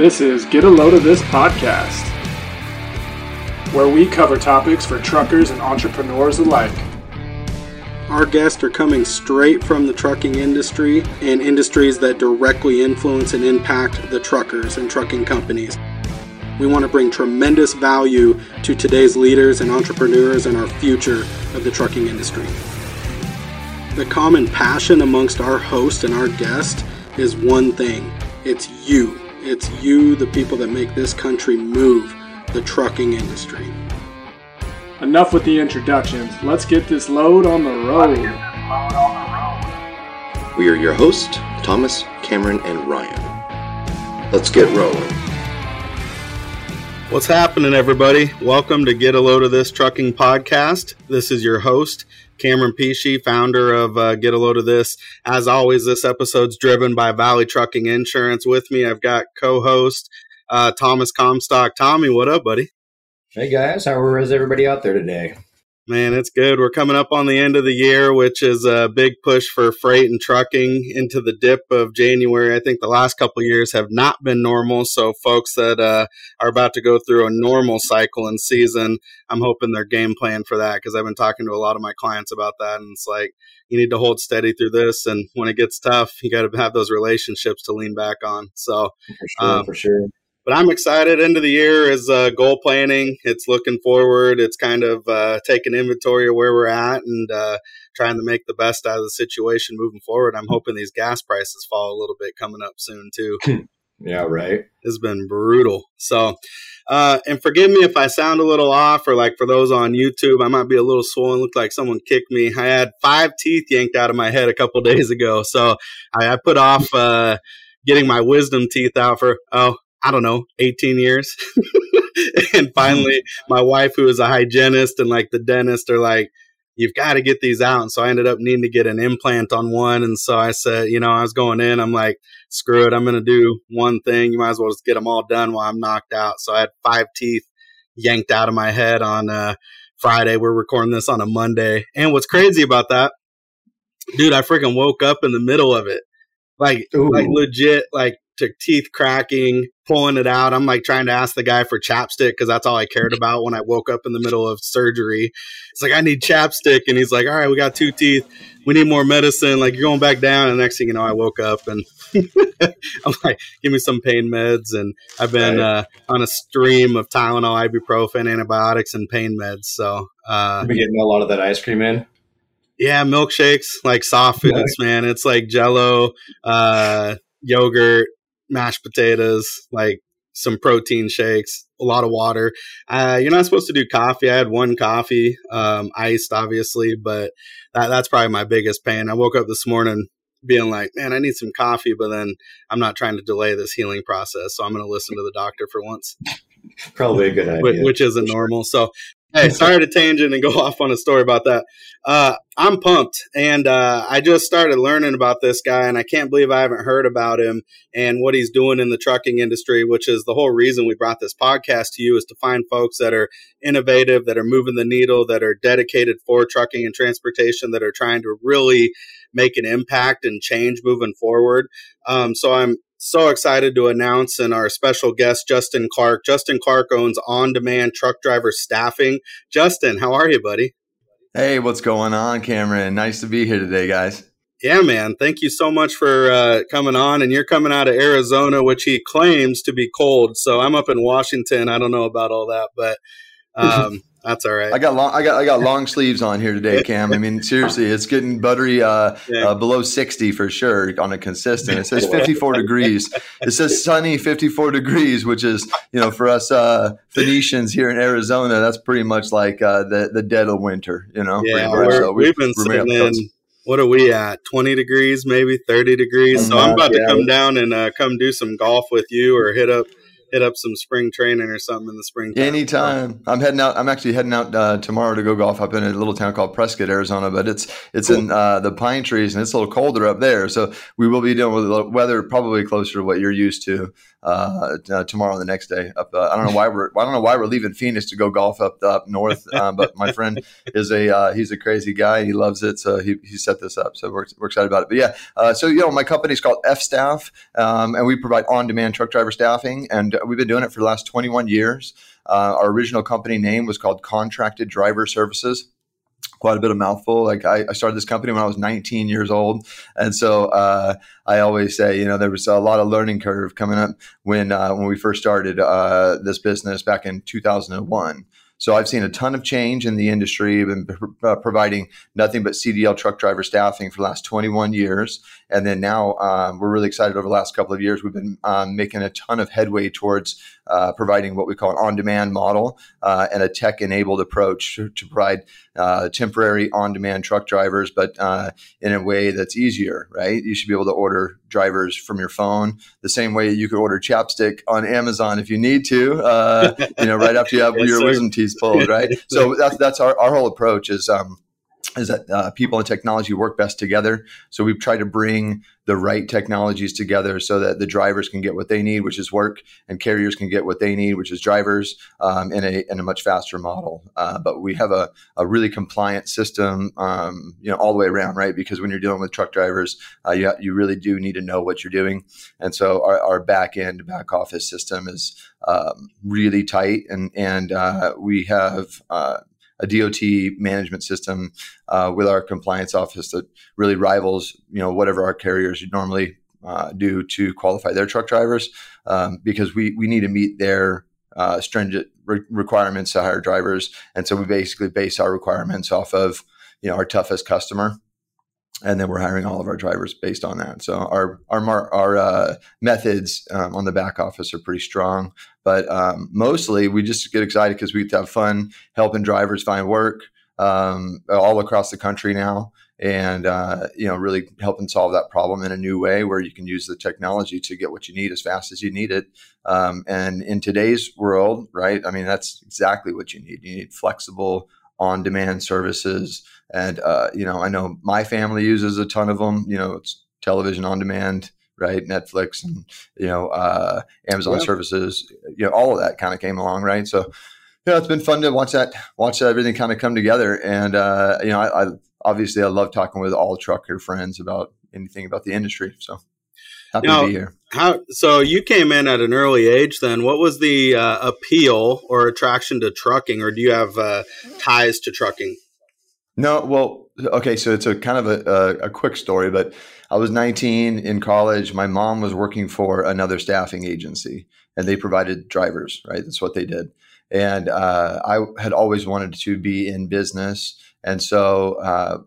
This is Get a Load of This podcast, where we cover topics for truckers and entrepreneurs alike. Our guests are coming straight from the trucking industry and industries that directly influence and impact the truckers and trucking companies. We want to bring tremendous value to today's leaders and entrepreneurs and our future of the trucking industry. The common passion amongst our host and our guest is one thing it's you. It's you, the people that make this country move, the trucking industry. Enough with the introductions. Let's get this load on the road. We are your hosts, Thomas, Cameron, and Ryan. Let's get rolling. What's happening, everybody? Welcome to Get a Load of This Trucking Podcast. This is your host, Cameron Pesci, founder of uh, Get a Load of This. As always, this episode's driven by Valley Trucking Insurance. With me, I've got co-host uh, Thomas Comstock. Tommy, what up, buddy? Hey guys, how is everybody out there today? Man, it's good. We're coming up on the end of the year, which is a big push for freight and trucking into the dip of January. I think the last couple years have not been normal. So, folks that uh, are about to go through a normal cycle and season, I'm hoping they're game plan for that because I've been talking to a lot of my clients about that. And it's like, you need to hold steady through this. And when it gets tough, you got to have those relationships to lean back on. So, for sure, um, for sure but I'm excited. End of the year is uh, goal planning. It's looking forward. It's kind of uh, taking inventory of where we're at and uh, trying to make the best out of the situation moving forward. I'm hoping these gas prices fall a little bit coming up soon too. yeah, right. It's been brutal. So, uh, and forgive me if I sound a little off, or like for those on YouTube, I might be a little swollen. Look like someone kicked me. I had five teeth yanked out of my head a couple days ago, so I, I put off uh, getting my wisdom teeth out for oh I don't know, 18 years. and finally, my wife, who is a hygienist and like the dentist, are like, you've got to get these out. And so I ended up needing to get an implant on one. And so I said, you know, I was going in, I'm like, screw it, I'm going to do one thing. You might as well just get them all done while I'm knocked out. So I had five teeth yanked out of my head on uh, Friday. We're recording this on a Monday. And what's crazy about that, dude, I freaking woke up in the middle of it. Like, Ooh. like legit, like to teeth cracking, pulling it out. I'm like trying to ask the guy for chapstick because that's all I cared about when I woke up in the middle of surgery. It's like, I need chapstick. And he's like, all right, we got two teeth. We need more medicine. Like, you're going back down. And next thing you know, I woke up and I'm like, give me some pain meds. And I've been uh, on a stream of Tylenol, ibuprofen, antibiotics, and pain meds. So, uh, You've been getting a lot of that ice cream in. Yeah, milkshakes, like soft foods, man. It's like jello, uh, yogurt, mashed potatoes, like some protein shakes, a lot of water. Uh, you're not supposed to do coffee. I had one coffee, um, iced, obviously, but that, that's probably my biggest pain. I woke up this morning being like, man, I need some coffee, but then I'm not trying to delay this healing process. So I'm going to listen to the doctor for once. Probably a good idea. Which, which isn't normal. So Hey, sorry to tangent and go off on a story about that. Uh, I'm pumped, and uh, I just started learning about this guy, and I can't believe I haven't heard about him and what he's doing in the trucking industry. Which is the whole reason we brought this podcast to you is to find folks that are innovative, that are moving the needle, that are dedicated for trucking and transportation, that are trying to really make an impact and change moving forward. Um, so I'm so excited to announce and our special guest, Justin Clark. Justin Clark owns On Demand Truck Driver Staffing. Justin, how are you, buddy? Hey, what's going on, Cameron? Nice to be here today, guys. Yeah, man. Thank you so much for uh, coming on. And you're coming out of Arizona, which he claims to be cold. So I'm up in Washington. I don't know about all that, but um, that's all right. I got long, I got I got long sleeves on here today, Cam. I mean, seriously, it's getting buttery uh, yeah. uh, below sixty for sure on a consistent. It says fifty four degrees. It says sunny fifty four degrees, which is you know for us uh, Phoenicians here in Arizona, that's pretty much like uh, the the dead of winter. You know, yeah, so we, have been sitting in. What are we at? Twenty degrees, maybe thirty degrees. So I'm about to come down and uh, come do some golf with you, or hit up hit up some spring training or something in the spring. Anytime. I'm heading out. I'm actually heading out uh, tomorrow to go golf up in a little town called Prescott, Arizona. But it's it's cool. in uh, the pine trees and it's a little colder up there. So we will be dealing with weather probably closer to what you're used to. Uh, uh, tomorrow and the next day. Up, uh, I don't know why we're I don't know why we're leaving Phoenix to go golf up up north, um, but my friend is a uh, he's a crazy guy. He loves it, so he, he set this up. So we're, we're excited about it. But yeah, uh, so you know my company is called F Staff, um, and we provide on demand truck driver staffing, and we've been doing it for the last 21 years. our original company name was called Contracted Driver Services quite a bit of mouthful. Like I, I, started this company when I was 19 years old, and so uh, I always say, you know, there was a lot of learning curve coming up when uh, when we first started uh, this business back in 2001. So I've seen a ton of change in the industry. I've been providing nothing but CDL truck driver staffing for the last 21 years. And then now um, we're really excited over the last couple of years. We've been um, making a ton of headway towards uh, providing what we call an on demand model uh, and a tech enabled approach to, to provide uh, temporary on demand truck drivers, but uh, in a way that's easier, right? You should be able to order drivers from your phone the same way you could order chapstick on Amazon if you need to, uh, you know, right after you have your wisdom teeth pulled, right? so that's, that's our, our whole approach is, um, is that uh, people and technology work best together. So we've tried to bring the right technologies together so that the drivers can get what they need, which is work, and carriers can get what they need, which is drivers, um, in a in a much faster model. Uh, but we have a, a really compliant system, um, you know, all the way around, right? Because when you're dealing with truck drivers, uh, you you really do need to know what you're doing, and so our, our back end back office system is um, really tight, and and uh, we have uh, a DOT management system uh, with our compliance office that really rivals, you know, whatever our carriers normally uh, do to qualify their truck drivers, um, because we we need to meet their uh, stringent re- requirements to hire drivers, and so we basically base our requirements off of you know our toughest customer and then we're hiring all of our drivers based on that. So our our our uh, methods um, on the back office are pretty strong, but um, mostly we just get excited because we have fun helping drivers find work um, all across the country now, and uh, you know really helping solve that problem in a new way where you can use the technology to get what you need as fast as you need it. Um, and in today's world, right? I mean, that's exactly what you need. You need flexible on demand services. And, uh, you know, I know my family uses a ton of them, you know, it's television on demand, right? Netflix and, you know, uh, Amazon yeah. services, you know, all of that kind of came along, right? So, you know, it's been fun to watch that, watch everything kind of come together. And, uh, you know, I, I obviously I love talking with all trucker friends about anything about the industry. So happy now, to be here. How so? You came in at an early age. Then, what was the uh, appeal or attraction to trucking, or do you have uh, ties to trucking? No, well, okay. So it's a kind of a, a, a, quick story, but I was 19 in college. My mom was working for another staffing agency, and they provided drivers. Right, that's what they did. And uh, I had always wanted to be in business, and so uh,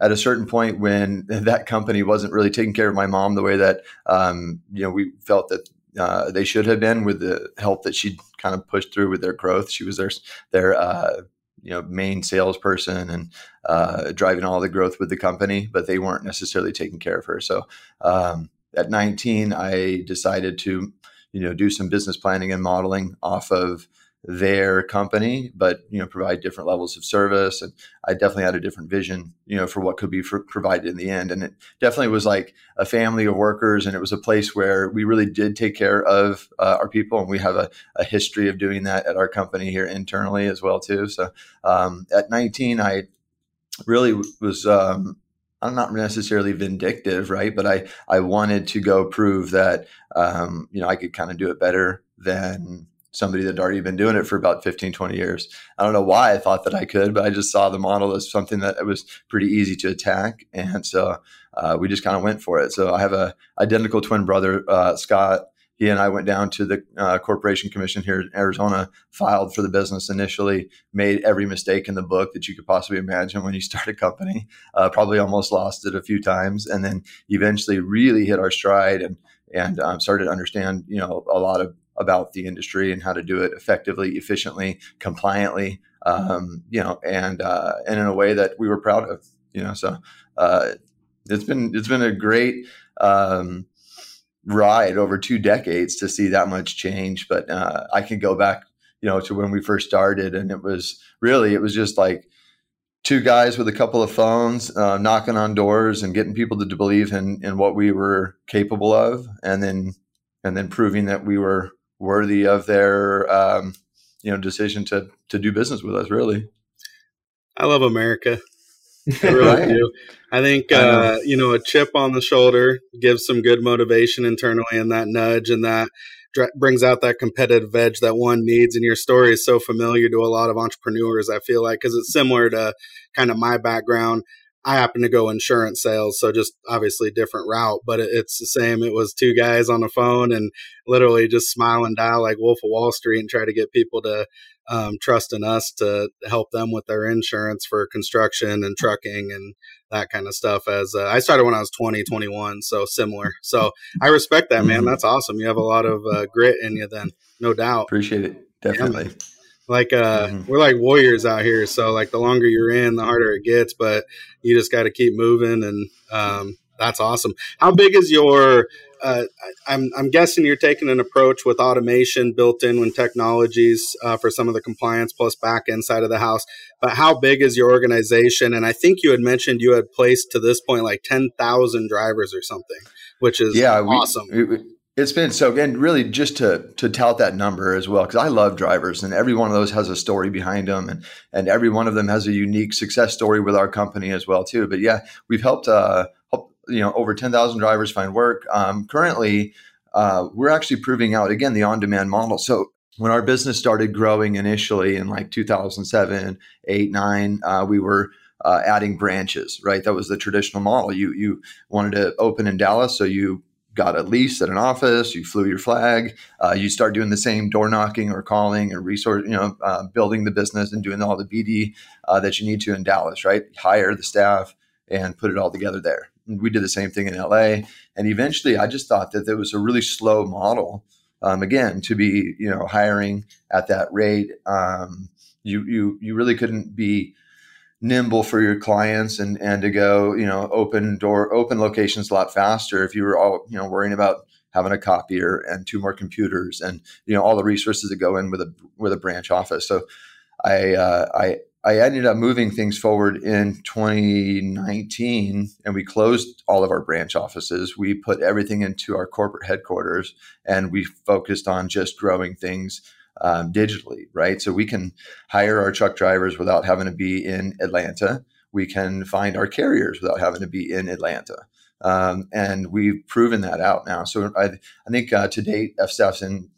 at a certain point when that company wasn't really taking care of my mom the way that um, you know we felt that uh, they should have been with the help that she kind of pushed through with their growth. She was their their uh, you know main salesperson and uh, driving all the growth with the company, but they weren't necessarily taking care of her. So um, at 19, I decided to you know do some business planning and modeling off of their company, but you know provide different levels of service. And I definitely had a different vision, you know, for what could be for, provided in the end. And it definitely was like a family of workers, and it was a place where we really did take care of uh, our people, and we have a, a, history of doing that at our company here internally as well too. So um, at 19, I really was. Um, I'm not necessarily vindictive, right? But I I wanted to go prove that um, you know I could kind of do it better than somebody that had already been doing it for about 15, 20 years. I don't know why I thought that I could, but I just saw the model as something that was pretty easy to attack. And so uh, we just kind of went for it. So I have a identical twin brother, uh, Scott. He and I went down to the uh, Corporation Commission here in Arizona, filed for the business initially, made every mistake in the book that you could possibly imagine when you start a company. Uh, probably almost lost it a few times, and then eventually really hit our stride and and um, started to understand, you know, a lot of about the industry and how to do it effectively, efficiently, compliantly, um, you know, and uh, and in a way that we were proud of, you know. So uh, it's been it's been a great um, ride over two decades to see that much change. But uh, I can go back, you know, to when we first started, and it was really it was just like two guys with a couple of phones uh, knocking on doors and getting people to believe in in what we were capable of, and then and then proving that we were worthy of their um, you know decision to to do business with us. Really, I love America. I really do. I think uh, you know a chip on the shoulder gives some good motivation internally, and that nudge and that brings out that competitive edge that one needs. And your story is so familiar to a lot of entrepreneurs. I feel like because it's similar to kind of my background. I happen to go insurance sales, so just obviously different route, but it's the same. It was two guys on the phone and literally just smile and dial like Wolf of Wall Street and try to get people to um, trust in us to help them with their insurance for construction and trucking and that kind of stuff. As uh, I started when I was 20, 21, so similar. So I respect that, man. Mm-hmm. That's awesome. You have a lot of uh, grit in you, then, no doubt. Appreciate it. Definitely. Yeah like uh mm-hmm. we're like warriors out here so like the longer you're in the harder it gets but you just got to keep moving and um that's awesome how big is your uh, I'm, I'm guessing you're taking an approach with automation built in when technologies uh, for some of the compliance plus back end side of the house. But how big is your organization? And I think you had mentioned you had placed to this point like 10,000 drivers or something, which is yeah, awesome. We, we, it's been so, and really just to to tout that number as well, because I love drivers, and every one of those has a story behind them, and and every one of them has a unique success story with our company as well too. But yeah, we've helped uh, help you know over ten thousand drivers find work. Um, currently, uh, we're actually proving out again the on demand model. So when our business started growing initially in like 2007, 8, 9, uh, we were uh, adding branches, right? That was the traditional model. You you wanted to open in Dallas, so you got a lease at an office, you flew your flag, uh, you start doing the same door knocking or calling or resource, you know, uh, building the business and doing all the BD uh, that you need to in Dallas, right? Hire the staff and put it all together there. And we did the same thing in LA. And eventually I just thought that there was a really slow model, um, again, to be, you know, hiring at that rate. Um, you, you, you really couldn't be, nimble for your clients and and to go you know open door open locations a lot faster if you were all you know worrying about having a copier and two more computers and you know all the resources that go in with a with a branch office so i uh, i I ended up moving things forward in 2019 and we closed all of our branch offices. We put everything into our corporate headquarters and we focused on just growing things um, digitally, right? So we can hire our truck drivers without having to be in Atlanta. We can find our carriers without having to be in Atlanta. Um, and we've proven that out now. So I, I think uh, to date, FStaff's in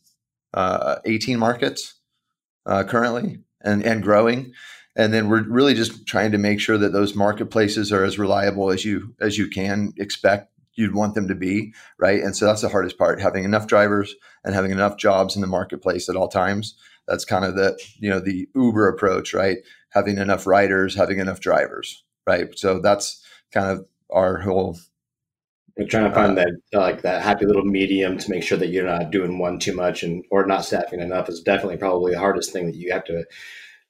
uh, 18 markets uh, currently and, and growing. And then we're really just trying to make sure that those marketplaces are as reliable as you as you can expect you'd want them to be, right? And so that's the hardest part, having enough drivers and having enough jobs in the marketplace at all times. That's kind of the, you know, the Uber approach, right? Having enough riders, having enough drivers, right? So that's kind of our whole We're trying to find uh, that like that happy little medium to make sure that you're not doing one too much and or not staffing enough is definitely probably the hardest thing that you have to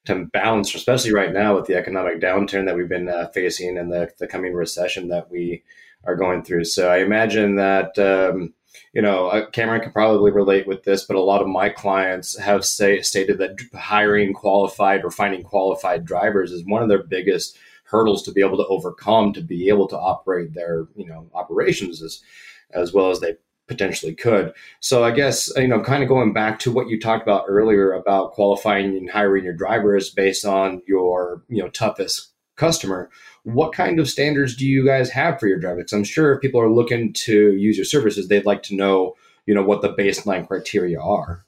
to balance, especially right now with the economic downturn that we've been uh, facing and the, the coming recession that we are going through. So I imagine that um, you know uh, Cameron can probably relate with this, but a lot of my clients have say, stated that hiring qualified or finding qualified drivers is one of their biggest hurdles to be able to overcome to be able to operate their you know operations as as well as they potentially could. So I guess you know, kind of going back to what you talked about earlier about qualifying and hiring your drivers based on your you know toughest customer what kind of standards do you guys have for your drivers? I'm sure if people are looking to use your services, they'd like to know, you know, what the baseline criteria are.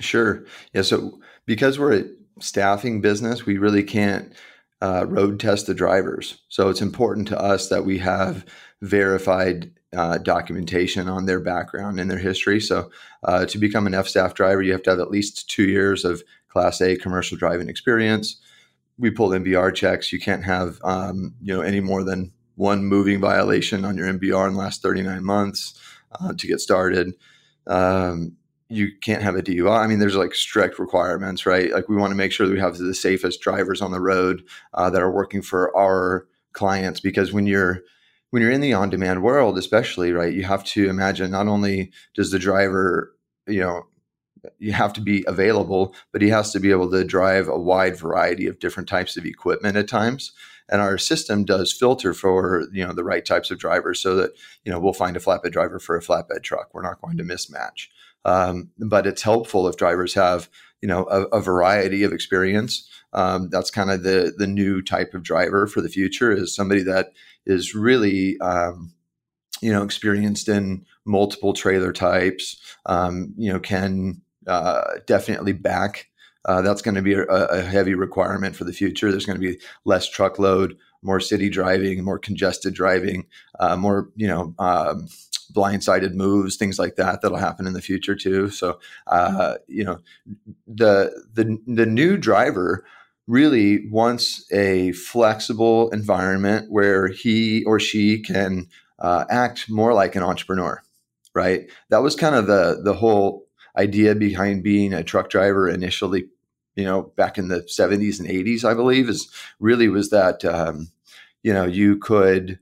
Sure. Yeah. So because we're a staffing business, we really can't uh, road test the drivers. So it's important to us that we have verified uh, documentation on their background and their history. So uh, to become an F staff driver, you have to have at least two years of Class A commercial driving experience we pulled MVR checks. You can't have um, you know any more than one moving violation on your MVR in the last 39 months uh, to get started. Um, you can't have a DUI. I mean, there's like strict requirements, right? Like we want to make sure that we have the safest drivers on the road uh, that are working for our clients because when you're when you're in the on-demand world, especially, right, you have to imagine not only does the driver, you know, you have to be available, but he has to be able to drive a wide variety of different types of equipment at times. and our system does filter for you know the right types of drivers so that you know we'll find a flatbed driver for a flatbed truck. We're not going to mismatch. Um, but it's helpful if drivers have you know a, a variety of experience. Um, that's kind of the the new type of driver for the future is somebody that is really um, you know experienced in multiple trailer types um, you know can uh, definitely back. Uh, that's going to be a, a, heavy requirement for the future. There's going to be less truckload more city driving more congested driving uh, more you know um, blindsided moves things like that that'll happen in the future too. So uh, you know the the the new driver really wants a flexible environment where he or she can uh, act more like an entrepreneur, right? That was kind of the the whole idea behind being a truck driver initially. You know, back in the '70s and '80s, I believe, is really was that um, you know you could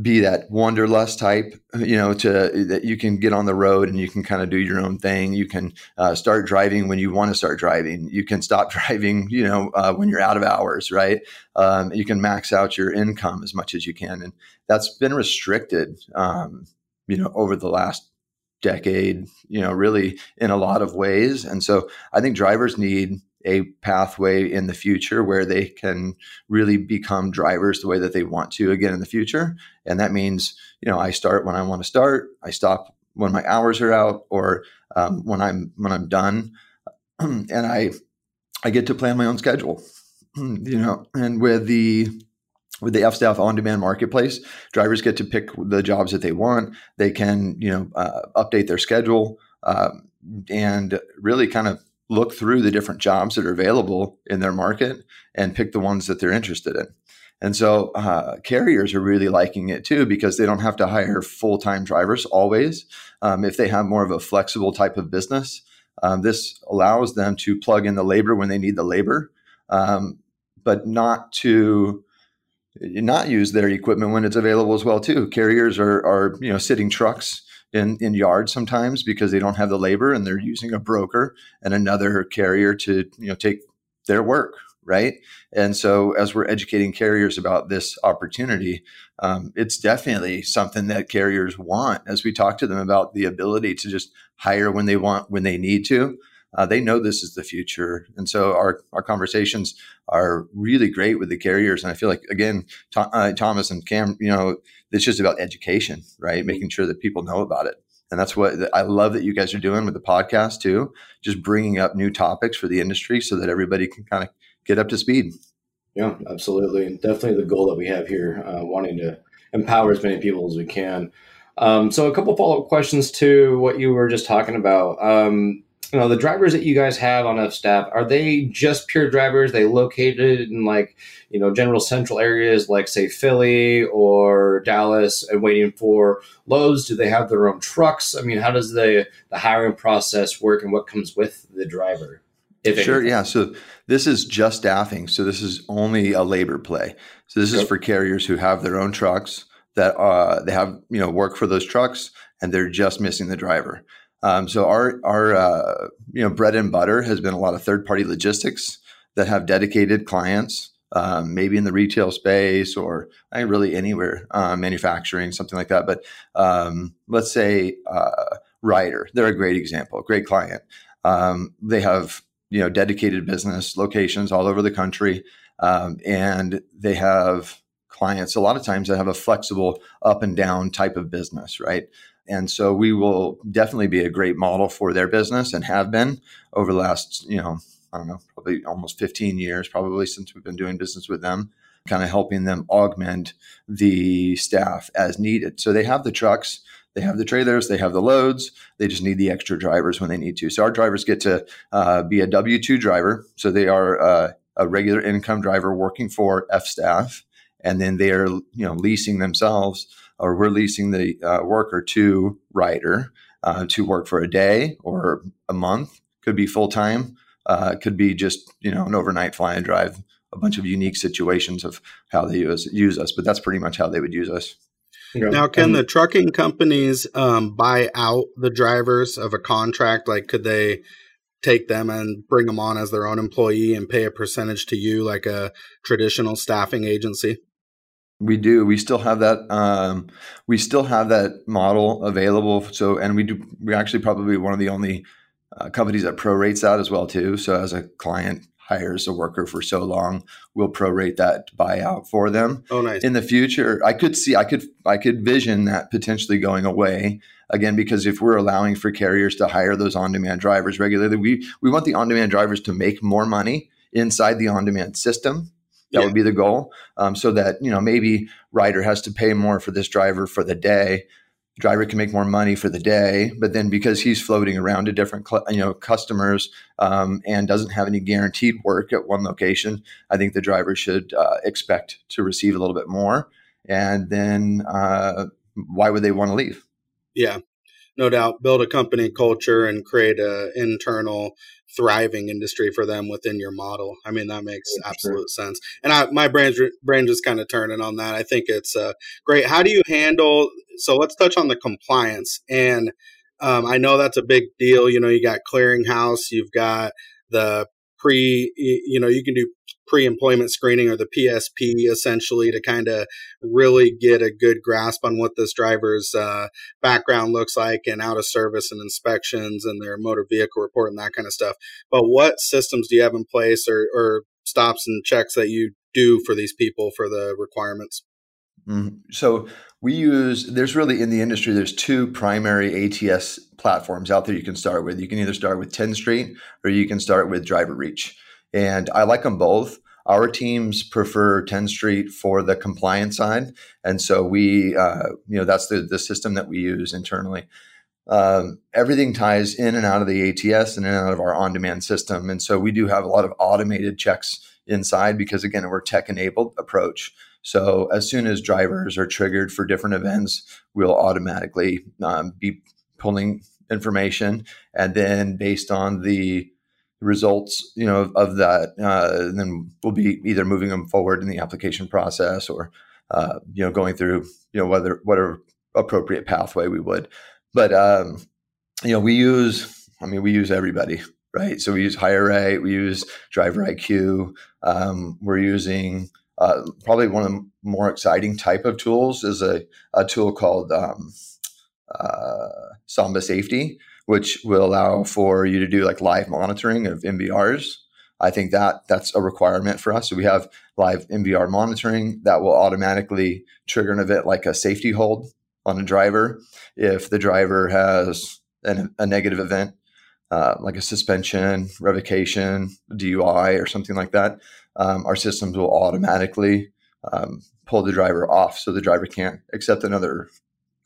be that wanderlust type, you know, to that you can get on the road and you can kind of do your own thing. You can uh, start driving when you want to start driving. You can stop driving, you know, uh, when you're out of hours, right? Um, you can max out your income as much as you can, and that's been restricted, um, you know, over the last decade, you know, really in a lot of ways. And so I think drivers need a pathway in the future where they can really become drivers the way that they want to again in the future. And that means, you know, I start when I want to start, I stop when my hours are out, or um, when I'm when I'm done, and I I get to plan my own schedule. You know, and with the with the F-Staff on-demand marketplace, drivers get to pick the jobs that they want. They can, you know, uh, update their schedule um, and really kind of look through the different jobs that are available in their market and pick the ones that they're interested in. And so uh, carriers are really liking it too because they don't have to hire full time drivers always. Um, if they have more of a flexible type of business, um, this allows them to plug in the labor when they need the labor, um, but not to not use their equipment when it's available as well too. Carriers are are you know sitting trucks in, in yards sometimes because they don't have the labor and they're using a broker and another carrier to you know take their work right and so as we're educating carriers about this opportunity um, it's definitely something that carriers want as we talk to them about the ability to just hire when they want when they need to uh, they know this is the future and so our, our conversations are really great with the carriers and i feel like again uh, thomas and cam you know it's just about education, right? Making sure that people know about it. And that's what I love that you guys are doing with the podcast too, just bringing up new topics for the industry so that everybody can kind of get up to speed. Yeah, absolutely. And definitely the goal that we have here, uh, wanting to empower as many people as we can. Um, so, a couple follow up questions to what you were just talking about. Um, you know the drivers that you guys have on F-Staff are they just pure drivers? They located in like you know general central areas like say philly or dallas and waiting for loads? Do they have their own trucks? I mean how does the the hiring process work and what comes with the driver If sure yeah. So this is just staffing. So this is only a labor play. So this is for carriers who have their own trucks that uh, they have you know work for those trucks and they're just missing the driver um, so our our uh, you know bread and butter has been a lot of third party logistics that have dedicated clients, um, maybe in the retail space or uh, really anywhere, uh, manufacturing something like that. But um, let's say uh, Ryder, they're a great example, great client. Um, they have you know dedicated business locations all over the country, um, and they have clients a lot of times that have a flexible up and down type of business, right? And so we will definitely be a great model for their business and have been over the last, you know, I don't know, probably almost 15 years, probably since we've been doing business with them, kind of helping them augment the staff as needed. So they have the trucks, they have the trailers, they have the loads. They just need the extra drivers when they need to. So our drivers get to uh, be a W 2 driver. So they are uh, a regular income driver working for F-Staff. And then they are, you know, leasing themselves or we're leasing the uh, worker to Ryder uh, to work for a day or a month. Could be full time. Uh, could be just you know an overnight fly and drive. A bunch of unique situations of how they use use us, but that's pretty much how they would use us. Now, can the trucking companies um, buy out the drivers of a contract? Like, could they take them and bring them on as their own employee and pay a percentage to you like a traditional staffing agency? We do. We still have that. Um, we still have that model available. So, and we do. We're actually probably one of the only uh, companies that prorates that as well too. So, as a client hires a worker for so long, we'll prorate that buyout for them. Oh, nice. In the future, I could see. I could. I could vision that potentially going away again because if we're allowing for carriers to hire those on-demand drivers regularly, we we want the on-demand drivers to make more money inside the on-demand system that yeah. would be the goal. Um, so that, you know, maybe Ryder has to pay more for this driver for the day. Driver can make more money for the day, but then because he's floating around to different, you know, customers um, and doesn't have any guaranteed work at one location, I think the driver should uh, expect to receive a little bit more. And then, uh, why would they want to leave? Yeah, no doubt. Build a company culture and create a internal thriving industry for them within your model. I mean, that makes absolute sure. sense. And I, my brain, brain just kind of turning on that. I think it's uh, great. How do you handle? So let's touch on the compliance. And um, I know that's a big deal. You know, you got clearinghouse, you've got the pre, you know, you can do pre-employment screening or the PSP essentially to kind of really get a good grasp on what this driver's uh, background looks like and out of service and inspections and their motor vehicle report and that kind of stuff. But what systems do you have in place or, or stops and checks that you do for these people for the requirements? Mm-hmm. So we use there's really in the industry there's two primary ATS platforms out there you can start with. You can either start with Tenstreet or you can start with Driver Reach and I like them both. Our teams prefer Tenstreet for the compliance side, and so we, uh, you know, that's the the system that we use internally. Um, everything ties in and out of the ATS and in and out of our on-demand system, and so we do have a lot of automated checks inside because again, we're tech-enabled approach. So as soon as drivers are triggered for different events, we'll automatically um, be pulling information, and then based on the results, you know, of, of that, uh, then we'll be either moving them forward in the application process or, uh, you know, going through, you know, whether whatever appropriate pathway we would. But um, you know, we use, I mean, we use everybody, right? So we use HireRight, we use Driver IQ, um, we're using. Uh, probably one of the more exciting type of tools is a, a tool called um, uh, Samba Safety, which will allow for you to do like live monitoring of MVRs. I think that that's a requirement for us. So we have live MVR monitoring that will automatically trigger an event like a safety hold on a driver if the driver has an, a negative event, uh, like a suspension, revocation, DUI, or something like that. Um, our systems will automatically um, pull the driver off, so the driver can't accept another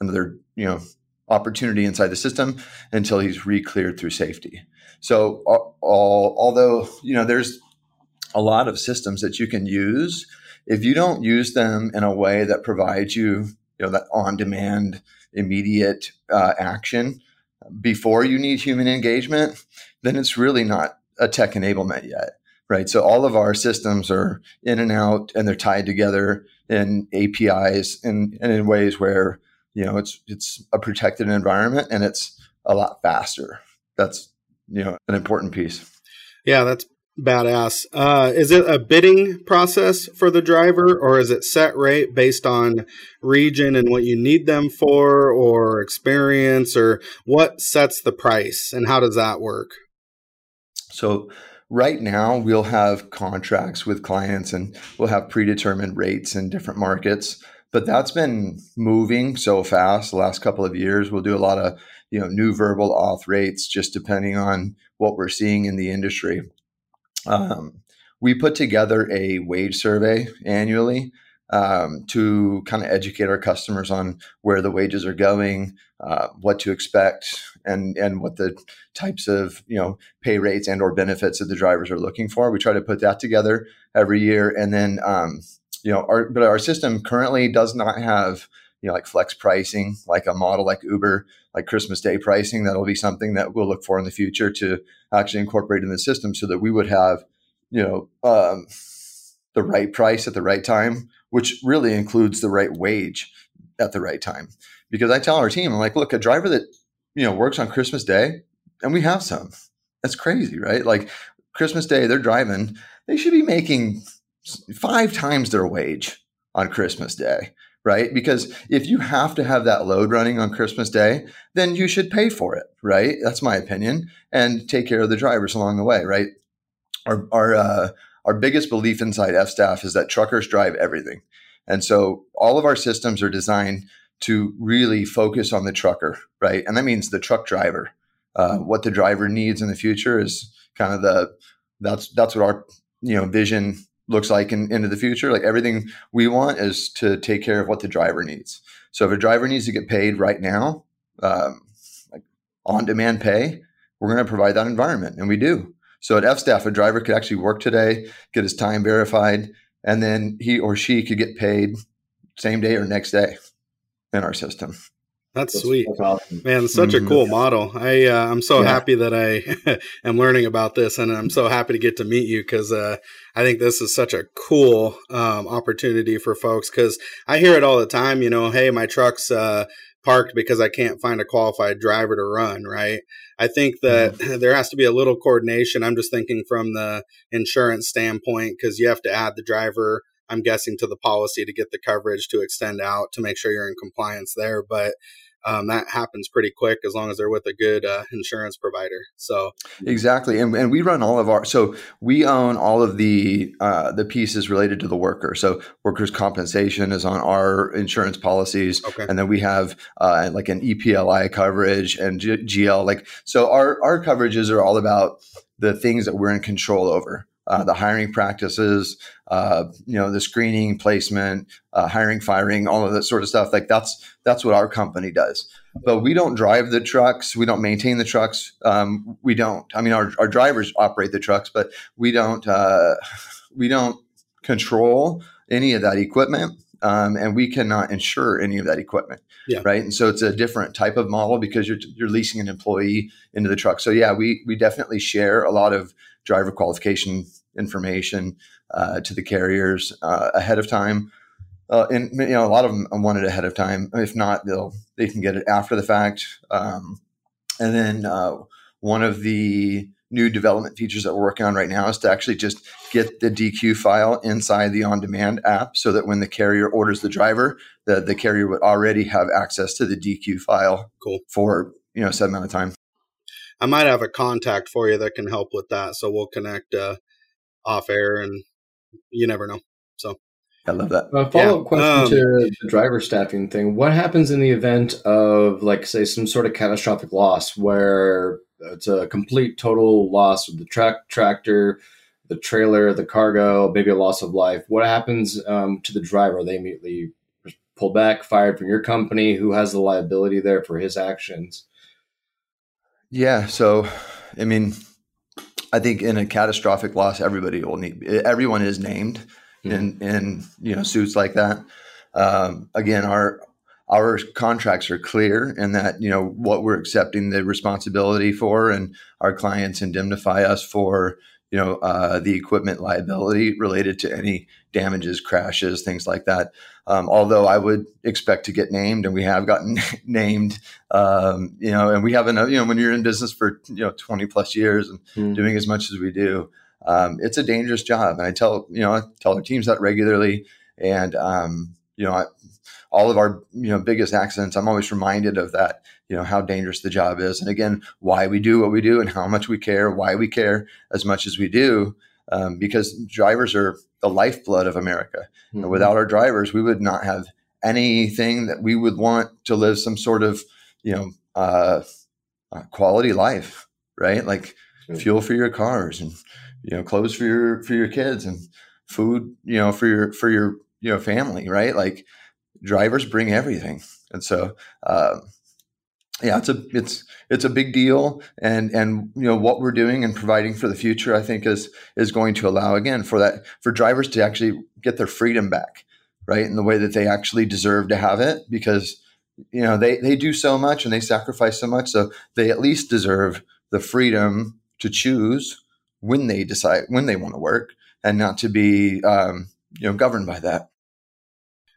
another you know opportunity inside the system until he's re-cleared through safety. So, all, although you know there's a lot of systems that you can use, if you don't use them in a way that provides you, you know, that on-demand, immediate uh, action before you need human engagement, then it's really not a tech enablement yet, right? So all of our systems are in and out, and they're tied together in APIs and, and in ways where you know it's it's a protected environment and it's a lot faster. That's you know an important piece. Yeah that's badass. Uh, is it a bidding process for the driver or is it set rate based on region and what you need them for or experience or what sets the price and how does that work? So right now we'll have contracts with clients and we'll have predetermined rates in different markets but that's been moving so fast the last couple of years. We'll do a lot of you know new verbal auth rates just depending on what we're seeing in the industry. Um, we put together a wage survey annually um, to kind of educate our customers on where the wages are going, uh, what to expect, and and what the types of you know pay rates and or benefits that the drivers are looking for. We try to put that together every year, and then um, you know, our, but our system currently does not have, you know, like flex pricing, like a model like Uber, like Christmas Day pricing. That'll be something that we'll look for in the future to actually incorporate in the system so that we would have, you know, um, the right price at the right time, which really includes the right wage at the right time. Because I tell our team, I'm like, look, a driver that, you know, works on Christmas Day, and we have some, That's crazy, right? Like Christmas Day, they're driving. They should be making five times their wage on Christmas Day, right? Because if you have to have that load running on Christmas Day, then you should pay for it, right? That's my opinion, and take care of the drivers along the way, right? Our our uh, our biggest belief inside F staff is that truckers drive everything, and so all of our systems are designed to really focus on the trucker, right? And that means the truck driver. Uh, what the driver needs in the future is kind of the that's that's what our you know vision looks like in, into the future. Like everything we want is to take care of what the driver needs. So if a driver needs to get paid right now, um, like on demand pay, we're going to provide that environment, and we do. So at F staff, a driver could actually work today, get his time verified, and then he or she could get paid same day or next day in our system. That's, that's sweet, that's awesome. man. Such mm-hmm. a cool model. I uh, I'm so yeah. happy that I am learning about this, and I'm so happy to get to meet you because uh, I think this is such a cool um, opportunity for folks. Because I hear it all the time. You know, hey, my truck's uh, parked because I can't find a qualified driver to run. Right. I think that mm-hmm. there has to be a little coordination. I'm just thinking from the insurance standpoint because you have to add the driver I'm guessing to the policy to get the coverage to extend out to make sure you're in compliance there. But um, that happens pretty quick as long as they're with a good uh, insurance provider. So exactly, and, and we run all of our so we own all of the uh, the pieces related to the worker. So workers' compensation is on our insurance policies, okay. and then we have uh, like an EPLI coverage and G- GL. Like so, our our coverages are all about the things that we're in control over uh, the hiring practices, uh, you know, the screening, placement, uh, hiring, firing, all of that sort of stuff. Like that's that's what our company does. But we don't drive the trucks. We don't maintain the trucks. Um, we don't. I mean, our, our drivers operate the trucks, but we don't. Uh, we don't control any of that equipment. Um, and we cannot insure any of that equipment. Yeah. Right. And so it's a different type of model because you're, you're leasing an employee into the truck. So yeah, we, we definitely share a lot of driver qualification information uh, to the carriers uh, ahead of time. Uh, and you know, a lot of them want it ahead of time. If not, they'll they can get it after the fact. Um, and then uh, one of the new development features that we're working on right now is to actually just get the DQ file inside the on-demand app, so that when the carrier orders the driver, the the carrier would already have access to the DQ file. Cool. For you know, a set amount of time. I might have a contact for you that can help with that. So we'll connect uh, off air, and you never know. So I love that. A follow up yeah. question um, to the driver staffing thing: What happens in the event of, like, say, some sort of catastrophic loss, where it's a complete total loss of the truck, tractor, the trailer, the cargo, maybe a loss of life? What happens um, to the driver? Are they immediately pulled back, fired from your company? Who has the liability there for his actions? Yeah. So, I mean, I think in a catastrophic loss, everybody will need, everyone is named mm-hmm. in, in, you know, suits like that. Um, again, our, our contracts are clear in that, you know, what we're accepting the responsibility for and our clients indemnify us for, you know, uh, the equipment liability related to any damages, crashes, things like that. Um, although I would expect to get named, and we have gotten named, um, you know, and we haven't, you know, when you're in business for you know 20 plus years and mm. doing as much as we do, um, it's a dangerous job. And I tell, you know, I tell our teams that regularly, and um, you know, I, all of our you know biggest accidents, I'm always reminded of that. You know how dangerous the job is, and again, why we do what we do, and how much we care, why we care as much as we do, um, because drivers are the lifeblood of America. Mm-hmm. without our drivers, we would not have anything that we would want to live some sort of you know uh, uh, quality life, right? Like mm-hmm. fuel for your cars and you know clothes for your for your kids and food you know for your for your you know family, right? Like drivers bring everything, and so. Uh, yeah, it's a it's it's a big deal, and and you know what we're doing and providing for the future, I think is is going to allow again for that for drivers to actually get their freedom back, right, in the way that they actually deserve to have it, because you know they they do so much and they sacrifice so much, so they at least deserve the freedom to choose when they decide when they want to work and not to be um, you know governed by that.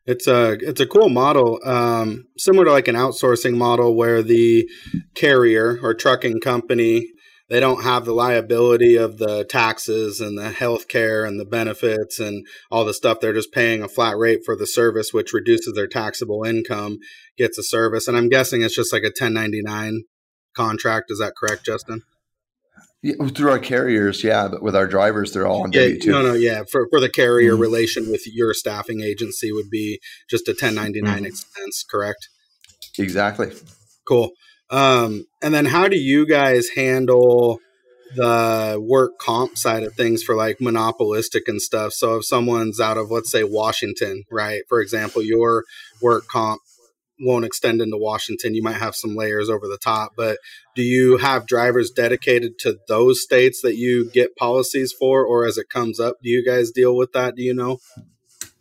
It's a it's a cool model, um, similar to like an outsourcing model where the carrier or trucking company they don't have the liability of the taxes and the health care and the benefits and all the stuff. They're just paying a flat rate for the service, which reduces their taxable income, gets a service. And I'm guessing it's just like a 1099 contract. Is that correct, Justin? Yeah, through our carriers, yeah, but with our drivers, they're all on yeah, W two. No, no, yeah. For for the carrier mm-hmm. relation with your staffing agency would be just a 1099 mm-hmm. expense, correct? Exactly. Cool. Um, and then how do you guys handle the work comp side of things for like monopolistic and stuff? So if someone's out of let's say Washington, right? For example, your work comp won't extend into Washington. You might have some layers over the top, but do you have drivers dedicated to those states that you get policies for, or as it comes up, do you guys deal with that? Do you know?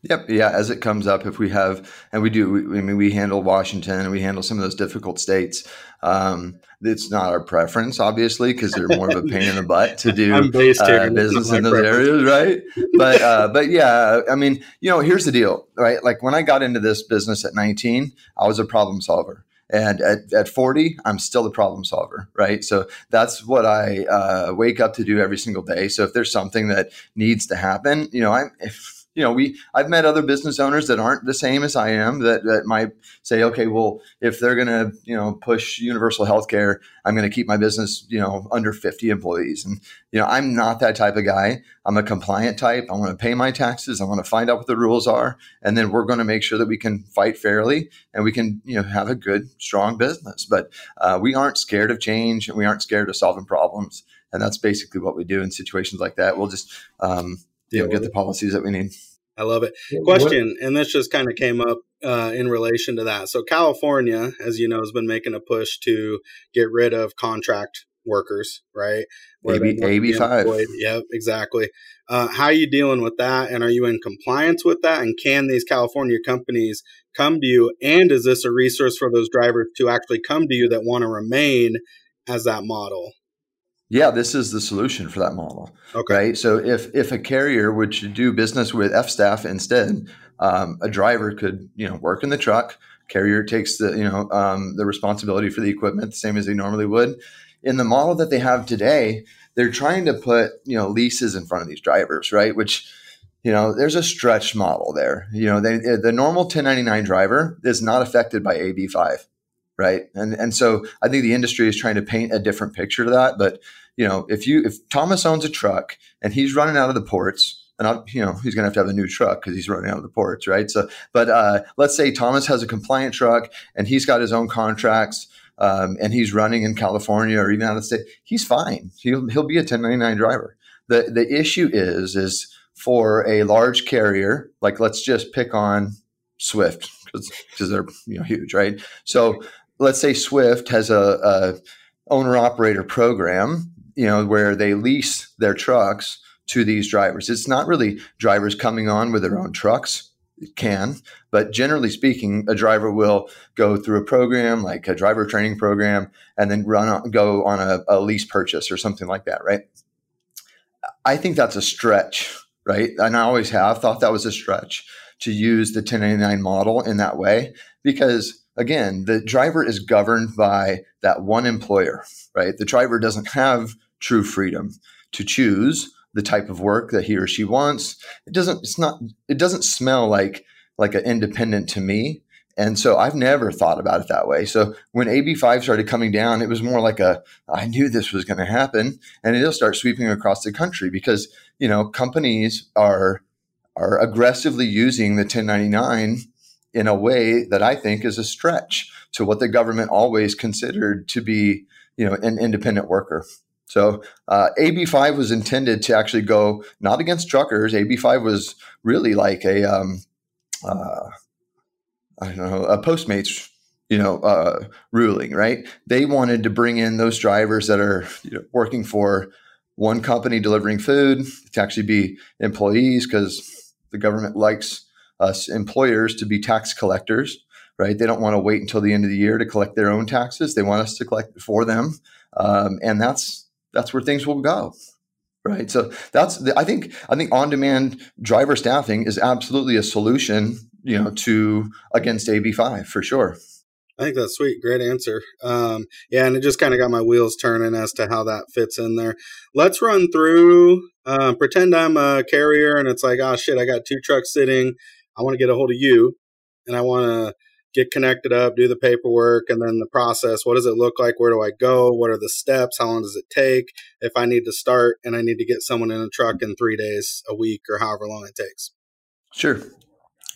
Yep. Yeah. As it comes up, if we have, and we do, we, I mean, we handle Washington and we handle some of those difficult states. Um, it's not our preference, obviously, because they're more of a pain in the butt to do uh, business in those preference. areas, right? But, uh, but yeah, I mean, you know, here's the deal, right? Like when I got into this business at 19, I was a problem solver. And at, at 40, I'm still a problem solver, right? So that's what I uh, wake up to do every single day. So if there's something that needs to happen, you know, I'm, if, you know, we I've met other business owners that aren't the same as I am that that might say, okay, well, if they're going to you know push universal health care, I'm going to keep my business you know under 50 employees, and you know I'm not that type of guy. I'm a compliant type. I want to pay my taxes. I want to find out what the rules are, and then we're going to make sure that we can fight fairly and we can you know have a good strong business. But uh, we aren't scared of change, and we aren't scared of solving problems. And that's basically what we do in situations like that. We'll just um, you know, get the policies that we need. I love it. Question, and this just kind of came up uh, in relation to that. So California, as you know, has been making a push to get rid of contract workers, right? AB, AB five. Yep, exactly. Uh, how are you dealing with that? And are you in compliance with that? And can these California companies come to you? And is this a resource for those drivers to actually come to you that want to remain as that model? Yeah, this is the solution for that model. Okay. Right. So if if a carrier would do business with F staff instead, um, a driver could you know work in the truck. Carrier takes the you know um, the responsibility for the equipment the same as they normally would. In the model that they have today, they're trying to put you know leases in front of these drivers, right? Which you know there's a stretch model there. You know they, the normal 1099 driver is not affected by AB5 right? And and so I think the industry is trying to paint a different picture to that. But you know, if you if Thomas owns a truck and he's running out of the ports, and I, you know he's going to have to have a new truck because he's running out of the ports, right? So, but uh, let's say Thomas has a compliant truck and he's got his own contracts. Um, and he's running in California or even out of state, he's fine. He'll he'll be a 1099 driver. The the issue is is for a large carrier, like let's just pick on Swift because they're you know huge, right? So let's say Swift has a, a owner operator program you know, where they lease their trucks to these drivers. It's not really drivers coming on with their own trucks. It can, but generally speaking, a driver will go through a program like a driver training program and then run on, go on a, a lease purchase or something like that, right? I think that's a stretch, right? And I always have thought that was a stretch to use the 1099 model in that way because again, the driver is governed by that one employer, right? The driver doesn't have true freedom to choose the type of work that he or she wants. It doesn't it's not it doesn't smell like like an independent to me. And so I've never thought about it that way. So when AB5 started coming down, it was more like a I knew this was going to happen and it'll start sweeping across the country because, you know, companies are are aggressively using the 1099 in a way that I think is a stretch to what the government always considered to be, you know, an independent worker. So uh, AB5 was intended to actually go not against truckers. AB5 was really like a um, uh, I don't know a Postmates you know uh, ruling, right? They wanted to bring in those drivers that are you know, working for one company delivering food to actually be employees because the government likes us employers to be tax collectors right? They don't want to wait until the end of the year to collect their own taxes. They want us to collect for them, um, and that's that's where things will go right so that's the, i think i think on demand driver staffing is absolutely a solution you know to against ab5 for sure I think that's sweet. Great answer. Um, yeah, and it just kind of got my wheels turning as to how that fits in there. Let's run through. Uh, pretend I'm a carrier, and it's like, oh shit, I got two trucks sitting. I want to get a hold of you, and I want to get connected up, do the paperwork, and then the process. What does it look like? Where do I go? What are the steps? How long does it take? If I need to start and I need to get someone in a truck in three days, a week, or however long it takes. Sure.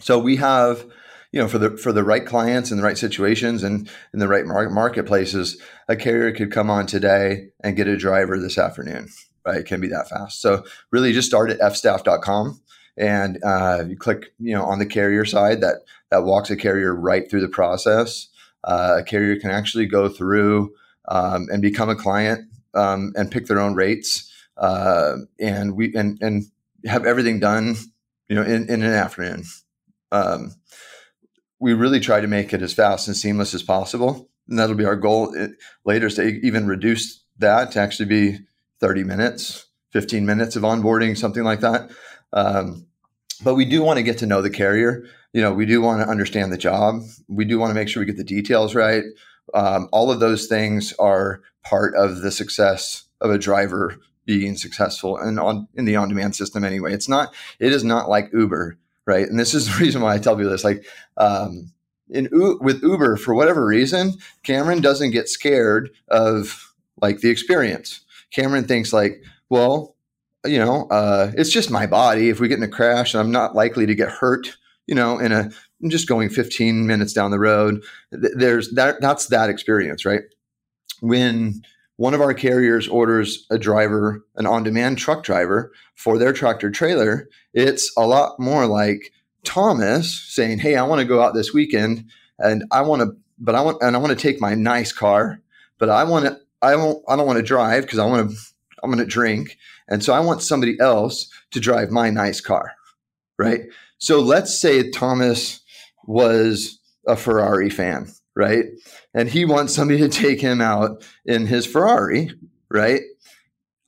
So we have you know, for the for the right clients and the right situations and in the right mar- marketplaces, a carrier could come on today and get a driver this afternoon. Right, it can be that fast. So really, just start at fstaff.com and uh, you click, you know, on the carrier side that that walks a carrier right through the process. Uh, a carrier can actually go through um, and become a client um, and pick their own rates, uh, and we and and have everything done, you know, in, in an afternoon. Um, we really try to make it as fast and seamless as possible. And that'll be our goal it, later to even reduce that to actually be 30 minutes, 15 minutes of onboarding, something like that. Um, but we do want to get to know the carrier. You know, we do want to understand the job. We do want to make sure we get the details right. Um, all of those things are part of the success of a driver being successful and on in the on-demand system anyway. It's not it is not like Uber right? And this is the reason why I tell people this. Like, um, in with Uber, for whatever reason, Cameron doesn't get scared of like the experience. Cameron thinks like, well, you know, uh, it's just my body. If we get in a crash, I'm not likely to get hurt. You know, in a I'm just going 15 minutes down the road. There's that. That's that experience, right? When one of our carriers orders a driver, an on demand truck driver for their tractor trailer, it's a lot more like Thomas saying, Hey, I want to go out this weekend and I want to, but I want, and I want to take my nice car, but I want to, I won't, I don't want to drive because I want to, I'm going to drink. And so I want somebody else to drive my nice car. Right. So let's say Thomas was a Ferrari fan right? And he wants somebody to take him out in his Ferrari, right?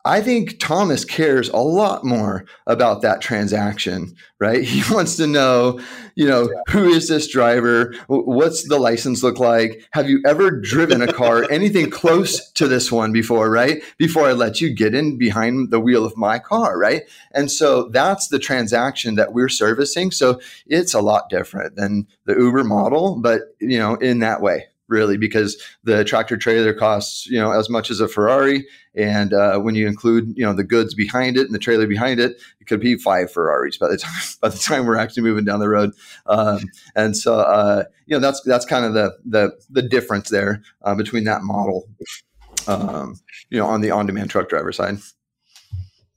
I think Thomas cares a lot more about that transaction, right? He wants to know, you know, who is this driver? What's the license look like? Have you ever driven a car anything close to this one before, right? Before I let you get in behind the wheel of my car, right? And so that's the transaction that we're servicing. So it's a lot different than the Uber model, but, you know, in that way really because the tractor trailer costs you know as much as a Ferrari, and uh, when you include you know the goods behind it and the trailer behind it, it could be five Ferraris by the time by the time we're actually moving down the road. Um, and so uh, you know that's that's kind of the the the difference there uh, between that model, um, you know, on the on demand truck driver side.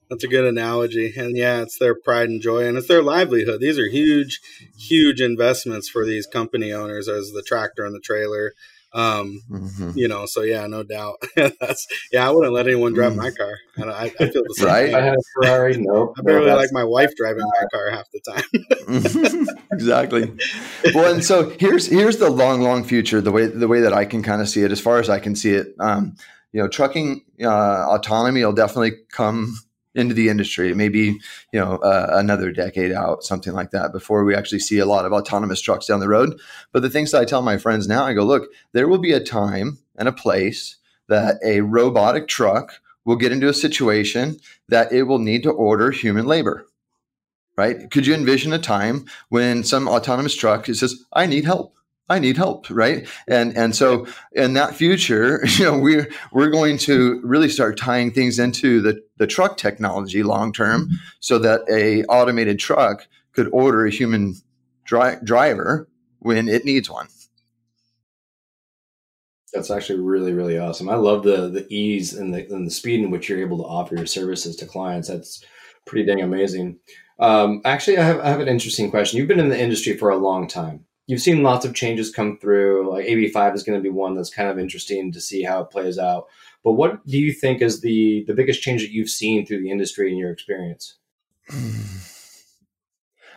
That's a good analogy. And yeah, it's their pride and joy and it's their livelihood. These are huge, huge investments for these company owners as the tractor and the trailer. Um, mm-hmm. you know, so yeah, no doubt. That's yeah, I wouldn't let anyone drive mm. my car. I, I, I feel the same. right? I had a Ferrari. No, I barely no, like my wife driving my car half the time. exactly. Well, and so here's here's the long, long future. The way the way that I can kind of see it, as far as I can see it, um, you know, trucking uh, autonomy will definitely come into the industry, maybe you know uh, another decade out, something like that, before we actually see a lot of autonomous trucks down the road. But the things that I tell my friends now, I go, look, there will be a time and a place that a robotic truck will get into a situation that it will need to order human labor. Right? Could you envision a time when some autonomous truck says, "I need help"? I need help, right? And and so in that future, you know, we're we're going to really start tying things into the, the truck technology long term, so that a automated truck could order a human dri- driver when it needs one. That's actually really really awesome. I love the the ease and the and the speed in which you're able to offer your services to clients. That's pretty dang amazing. Um, actually, I have I have an interesting question. You've been in the industry for a long time you've seen lots of changes come through. Like AB5 is going to be one that's kind of interesting to see how it plays out. But what do you think is the the biggest change that you've seen through the industry in your experience?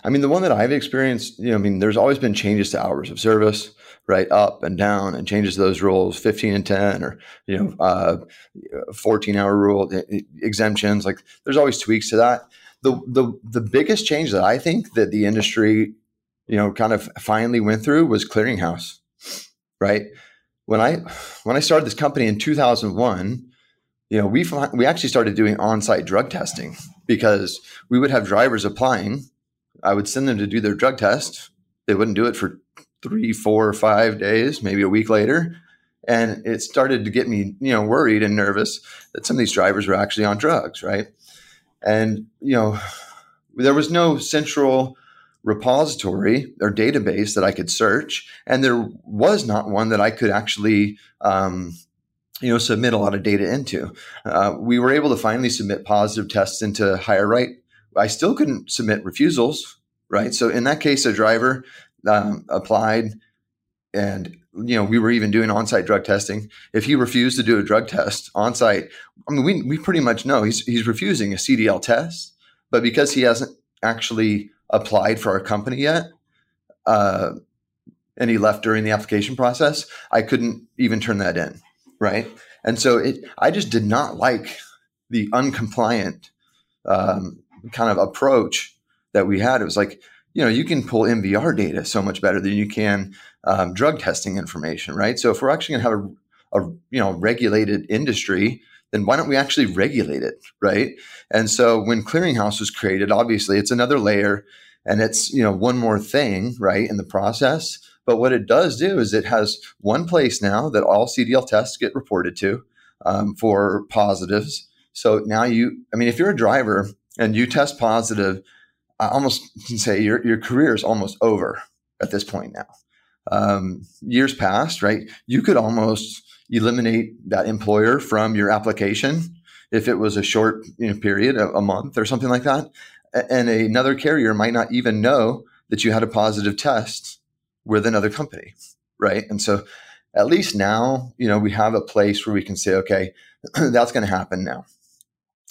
I mean, the one that I've experienced, you know, I mean, there's always been changes to hours of service, right, up and down, and changes to those rules, 15 and 10, or you know, uh, 14 hour rule exemptions. Like, there's always tweaks to that. The the the biggest change that I think that the industry you know, kind of finally went through was clearinghouse. right? When I when I started this company in 2001, you know, we we actually started doing on-site drug testing because we would have drivers applying. I would send them to do their drug test. They wouldn't do it for three, four, or five days, maybe a week later. And it started to get me, you know, worried and nervous that some of these drivers were actually on drugs, right? And, you know, there was no central repository or database that I could search, and there was not one that I could actually, um, you know, submit a lot of data into. Uh, we were able to finally submit positive tests into HireRight. I still couldn't submit refusals, right? So in that case, a driver um, applied, and you know, we were even doing on-site drug testing. If he refused to do a drug test on-site, I mean, we we pretty much know he's he's refusing a CDL test. But because he hasn't actually applied for our company yet, uh, and he left during the application process, I couldn't even turn that in, right? And so it, I just did not like the uncompliant um, kind of approach that we had. It was like, you know, you can pull MVR data so much better than you can um, drug testing information, right? So if we're actually going to have a, a you know regulated industry, then why don't we actually regulate it, right? And so when clearinghouse was created, obviously it's another layer and it's, you know, one more thing, right, in the process. But what it does do is it has one place now that all CDL tests get reported to um, for positives. So now you, I mean, if you're a driver and you test positive, I almost can say your, your career is almost over at this point now. Um, years past, right? You could almost eliminate that employer from your application if it was a short you know, period, a, a month or something like that. And another carrier might not even know that you had a positive test with another company, right? And so at least now, you know, we have a place where we can say, okay, that's going to happen now.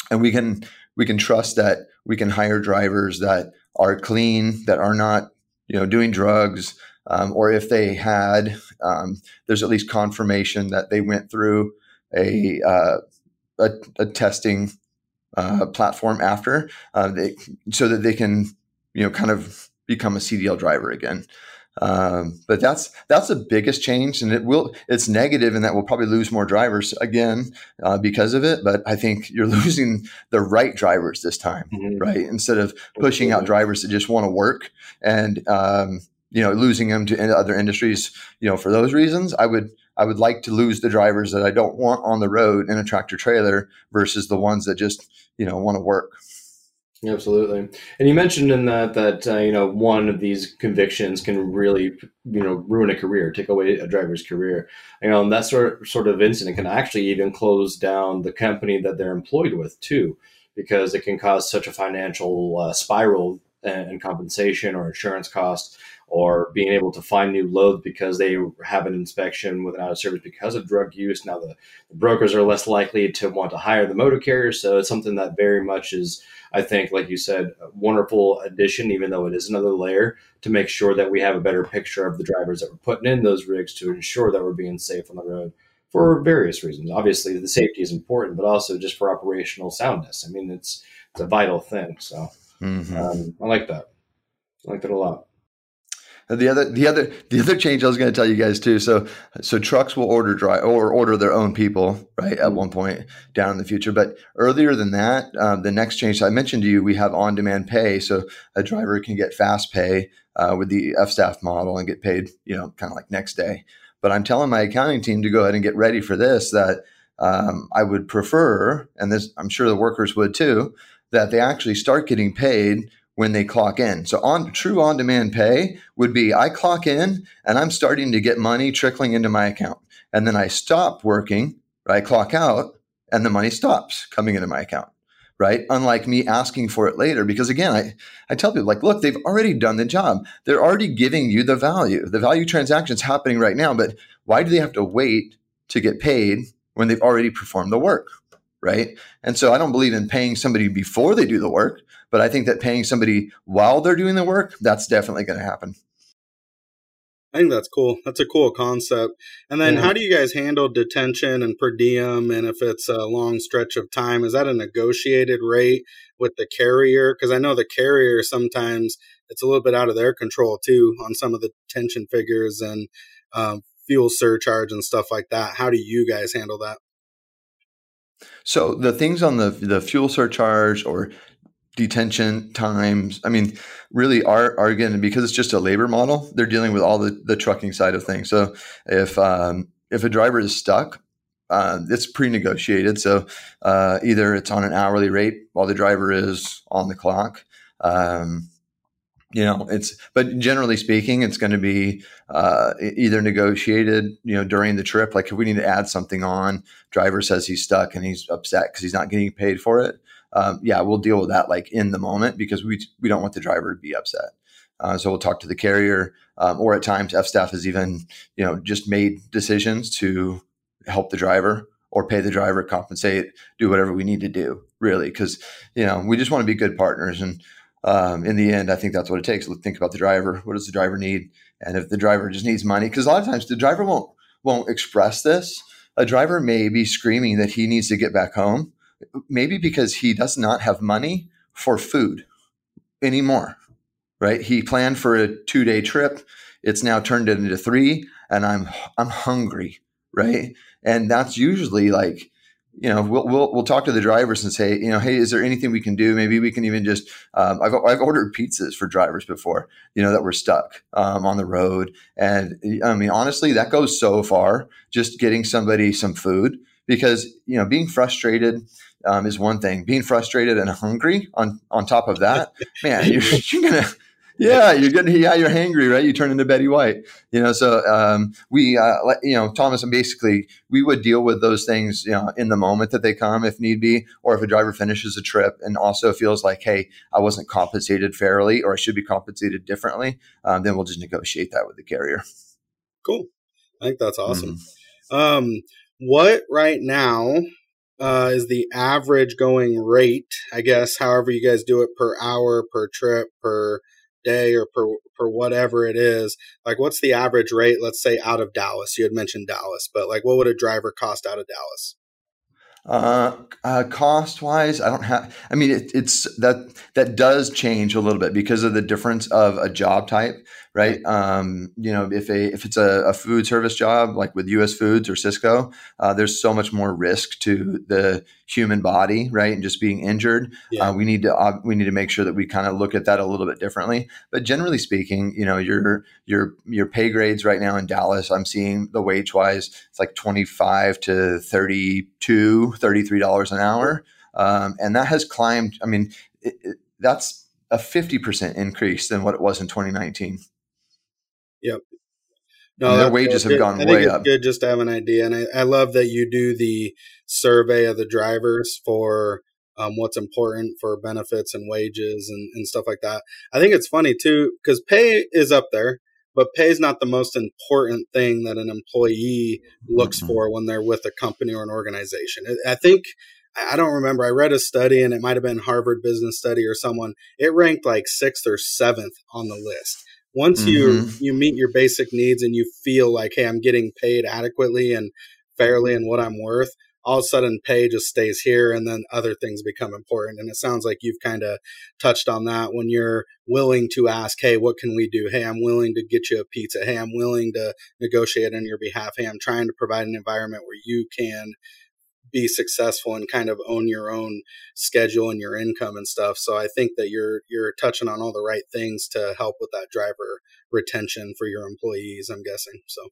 And we can we can trust that we can hire drivers that are clean, that are not, you know, doing drugs, um, or if they had, um, there's at least confirmation that they went through a uh, a, a, testing uh, platform after, uh, they, so that they can you know kind of become a CDL driver again. Um, but that's that's the biggest change, and it will it's negative in that we'll probably lose more drivers again uh, because of it. But I think you're losing the right drivers this time, mm-hmm. right? Instead of pushing out drivers that just want to work and um, you know losing them to other industries you know for those reasons i would i would like to lose the drivers that i don't want on the road in a tractor trailer versus the ones that just you know want to work. Absolutely. And you mentioned in that that uh, you know one of these convictions can really you know ruin a career take away a driver's career. You know and that sort sort of incident can actually even close down the company that they're employed with too because it can cause such a financial uh, spiral and compensation or insurance costs or being able to find new loads because they have an inspection with an out of service because of drug use. Now, the, the, brokers are less likely to want to hire the motor carrier. So it's something that very much is, I think, like you said, a wonderful addition, even though it is another layer to make sure that we have a better picture of the drivers that we're putting in those rigs to ensure that we're being safe on the road for various reasons. Obviously, the safety is important, but also just for operational soundness. I mean, it's, it's a vital thing. So mm-hmm. um, I like that. I like that a lot. The other, the other, the other change I was going to tell you guys too. So, so trucks will order dry or order their own people, right? At mm-hmm. one point down in the future. But earlier than that, um, the next change I mentioned to you, we have on-demand pay. So a driver can get fast pay uh, with the F staff model and get paid, you know, kind of like next day. But I'm telling my accounting team to go ahead and get ready for this. That um, I would prefer, and this I'm sure the workers would too, that they actually start getting paid when they clock in. So on true on demand pay would be I clock in and I'm starting to get money trickling into my account. And then I stop working, I clock out and the money stops coming into my account. Right. Unlike me asking for it later, because again, I, I tell people like, look, they've already done the job. They're already giving you the value. The value transaction is happening right now, but why do they have to wait to get paid when they've already performed the work? Right. And so I don't believe in paying somebody before they do the work. But I think that paying somebody while they're doing the work, that's definitely going to happen. I think that's cool. That's a cool concept. And then, yeah. how do you guys handle detention and per diem? And if it's a long stretch of time, is that a negotiated rate with the carrier? Because I know the carrier sometimes it's a little bit out of their control too on some of the detention figures and um, fuel surcharge and stuff like that. How do you guys handle that? So the things on the the fuel surcharge or detention times, I mean, really are are again because it's just a labor model. They're dealing with all the the trucking side of things. So if um, if a driver is stuck, uh, it's pre-negotiated. So uh, either it's on an hourly rate while the driver is on the clock. Um, you know, it's but generally speaking, it's going to be uh, either negotiated, you know, during the trip. Like if we need to add something on, driver says he's stuck and he's upset because he's not getting paid for it. Um, yeah, we'll deal with that like in the moment because we we don't want the driver to be upset. Uh, so we'll talk to the carrier, um, or at times F staff has even you know just made decisions to help the driver or pay the driver, compensate, do whatever we need to do, really, because you know we just want to be good partners. And um, in the end, I think that's what it takes. Think about the driver. What does the driver need? And if the driver just needs money, because a lot of times the driver won't won't express this. A driver may be screaming that he needs to get back home, maybe because he does not have money for food anymore. Right? He planned for a two day trip. It's now turned into three, and I'm I'm hungry. Right? And that's usually like you know, we'll, we'll, we'll talk to the drivers and say, you know, hey, is there anything we can do? Maybe we can even just, um, I've, I've ordered pizzas for drivers before, you know, that were stuck um, on the road. And I mean, honestly, that goes so far just getting somebody some food because, you know, being frustrated um, is one thing. Being frustrated and hungry on, on top of that, man, you're, you're to, yeah, you're getting yeah, you're hangry, right? You turn into Betty White, you know. So um, we, uh, you know, Thomas, and basically we would deal with those things, you know, in the moment that they come, if need be, or if a driver finishes a trip and also feels like, hey, I wasn't compensated fairly, or I should be compensated differently, um, then we'll just negotiate that with the carrier. Cool, I think that's awesome. Mm-hmm. Um, what right now uh, is the average going rate? I guess, however you guys do it per hour, per trip, per day or per, per whatever it is like what's the average rate let's say out of dallas you had mentioned dallas but like what would a driver cost out of dallas uh, uh, cost wise, I don't have. I mean, it, it's that that does change a little bit because of the difference of a job type right? Um, you know, if a if it's a, a, food service job like with U.S. Foods or Sysco, uh, there's so much more risk to the human body, right? And just being injured. Yeah. Uh, we need to uh, we need to make sure that we kind of look at that a little bit differently. But generally speaking, you know, your your your pay grades right now in Dallas, I'm seeing the wage wise, it's like 25 to 32, 33 dollars an hour, um, and that has climbed. I mean, it, it, that's a 50% increase than what it was in 2019. Yep. No, their wages have gone I way up. Good just to have an idea, and I, I, love that you do the survey of the drivers for um, what's important for benefits and wages and, and stuff like that. I think it's funny too because pay is up there, but pay is not the most important thing that an employee looks mm-hmm. for when they're with a company or an organization. I think I don't remember. I read a study, and it might have been Harvard Business Study or someone. It ranked like sixth or seventh on the list once mm-hmm. you you meet your basic needs and you feel like hey i'm getting paid adequately and fairly and what i'm worth all of a sudden pay just stays here and then other things become important. And it sounds like you've kind of touched on that when you're willing to ask hey what can we do? Hey i'm willing to get you a pizza. Hey i'm willing to negotiate on your behalf. Hey i'm trying to provide an environment where you can be successful and kind of own your own schedule and your income and stuff. So I think that you're you're touching on all the right things to help with that driver retention for your employees. I'm guessing so.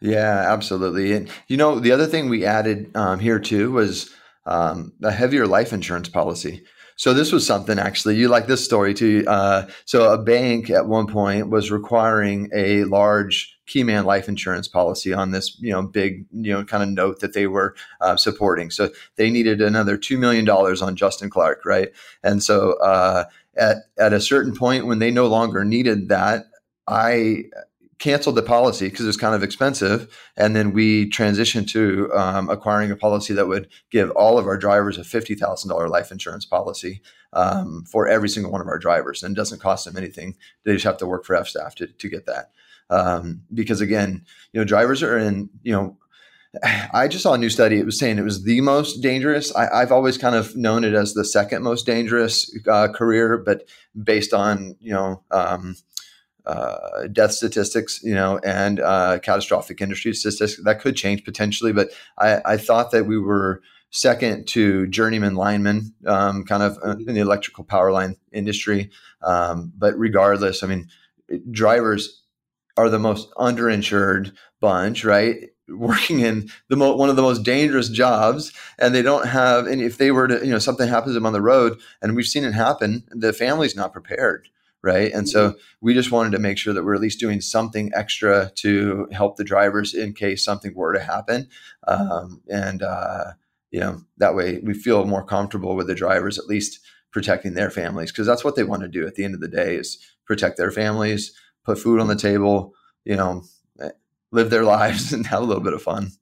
Yeah, absolutely. And you know, the other thing we added um, here too was um, a heavier life insurance policy. So this was something actually you like this story too. Uh, so a bank at one point was requiring a large Keyman life insurance policy on this, you know, big, you know, kind of note that they were uh, supporting. So they needed another two million dollars on Justin Clark, right? And so uh, at at a certain point when they no longer needed that, I canceled the policy because it was kind of expensive. And then we transitioned to um, acquiring a policy that would give all of our drivers a $50,000 life insurance policy um, for every single one of our drivers and doesn't cost them anything. They just have to work for F staff to, to get that. Um, because again, you know, drivers are in, you know, I just saw a new study. It was saying it was the most dangerous. I, have always kind of known it as the second most dangerous uh, career, but based on you know um, uh, death statistics, you know, and uh, catastrophic industry statistics. That could change potentially, but I, I thought that we were second to journeyman linemen, um, kind of uh, in the electrical power line industry. Um, but regardless, I mean, drivers are the most underinsured bunch, right? Working in the mo- one of the most dangerous jobs, and they don't have. And if they were to, you know, something happens to them on the road, and we've seen it happen, the family's not prepared right? And so mm-hmm. we just wanted to make sure that we're at least doing something extra to help the drivers in case something were to happen. Um, and uh, you know that way we feel more comfortable with the drivers at least protecting their families because that's what they want to do at the end of the day is protect their families, put food on the table, you know, live their lives and have a little bit of fun.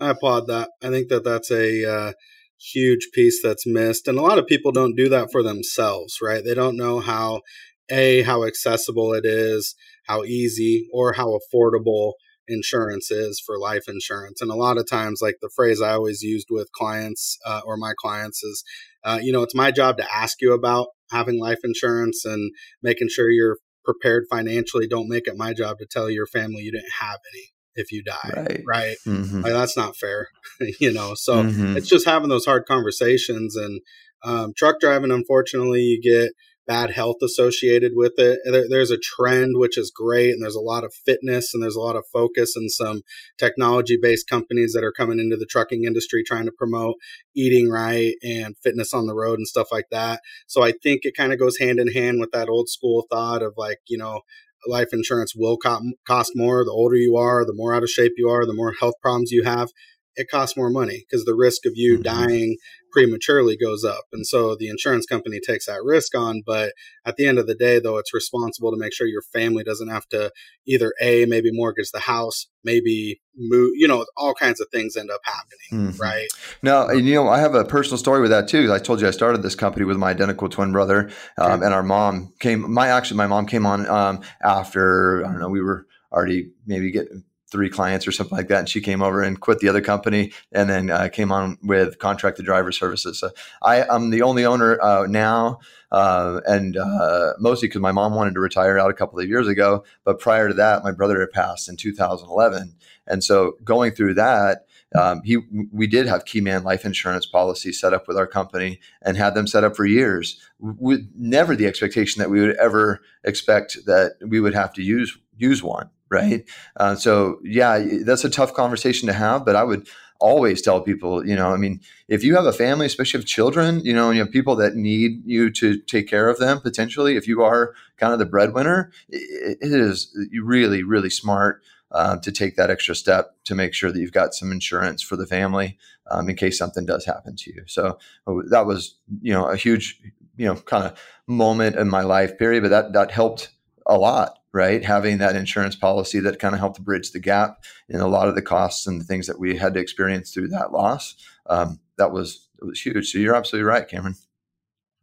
I applaud that. I think that that's a uh, huge piece that's missed, and a lot of people don't do that for themselves, right? They don't know how a how accessible it is, how easy or how affordable insurance is for life insurance. And a lot of times, like the phrase I always used with clients uh, or my clients is, uh, you know, it's my job to ask you about having life insurance and making sure you're prepared financially. Don't make it my job to tell your family you didn't have any if you die right, right? Mm-hmm. Like, that's not fair you know so mm-hmm. it's just having those hard conversations and um, truck driving unfortunately you get bad health associated with it. There, there's a trend which is great, and there's a lot of fitness and there's a lot of focus and some technology based companies that are coming into the trucking industry trying to promote eating right and fitness on the road and stuff like that. So I think it kind of goes hand in hand with that old school thought of like, you know, life insurance will cost more. The older you are, the more out of shape you are, the more health problems you have it costs more money because the risk of you mm-hmm. dying prematurely goes up. And so the insurance company takes that risk on. But at the end of the day, though, it's responsible to make sure your family doesn't have to either A, maybe mortgage the house, maybe move, you know, all kinds of things end up happening, mm-hmm. right? No, you know, I have a personal story with that too. I told you I started this company with my identical twin brother, um, okay. and our mom came, my actually, my mom came on um, after, I don't know, we were already maybe getting three clients or something like that. And she came over and quit the other company and then uh, came on with contracted driver services. So I, am the only owner uh, now. Uh, and uh, mostly because my mom wanted to retire out a couple of years ago. But prior to that, my brother had passed in 2011. And so going through that, um, he we did have Keyman life insurance policy set up with our company and had them set up for years with never the expectation that we would ever expect that we would have to use use one right? Uh, so yeah, that's a tough conversation to have, but I would always tell people, you know, I mean, if you have a family, especially if children, you know, and you have people that need you to take care of them potentially, if you are kind of the breadwinner, it, is really, really smart uh, to take that extra step to make sure that you've got some insurance for the family um, in case something does happen to you. So oh, that was, you know, a huge, you know, kind of moment in my life period, but that, that helped a lot right? Having that insurance policy that kind of helped bridge the gap in a lot of the costs and the things that we had to experience through that loss. Um, that was it was huge. So you're absolutely right, Cameron.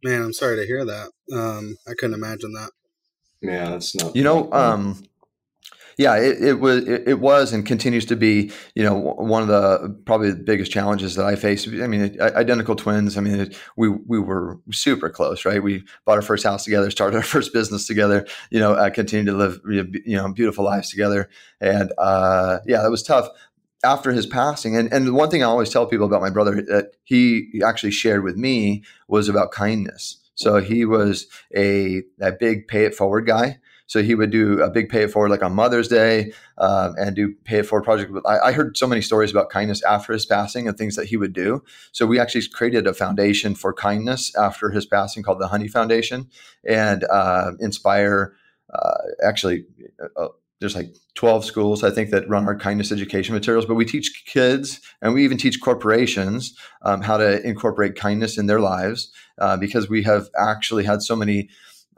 Man, I'm sorry to hear that. Um, I couldn't imagine that. Yeah, that's not. You know, um, yeah, it, it was it, it, was and continues to be you know one of the probably the biggest challenges that I face. I mean, identical twins. I mean, we we were super close, right? We bought our first house together, started our first business together. You know, uh, continued to live you know beautiful lives together, and uh, yeah, that was tough after his passing. And and the one thing I always tell people about my brother that he actually shared with me was about kindness. So he was a, a big pay it forward guy. So he would do a big pay it forward like on Mother's Day um, and do pay it forward project. I, I, heard so many stories about kindness after his passing and things that he would do. So we actually created a foundation for kindness after his passing called the Honey Foundation and uh, inspire uh, actually. Uh, there's like 12 schools i think that run our kindness education materials but we teach kids and we even teach corporations um, how to incorporate kindness in their lives uh, because we have actually had so many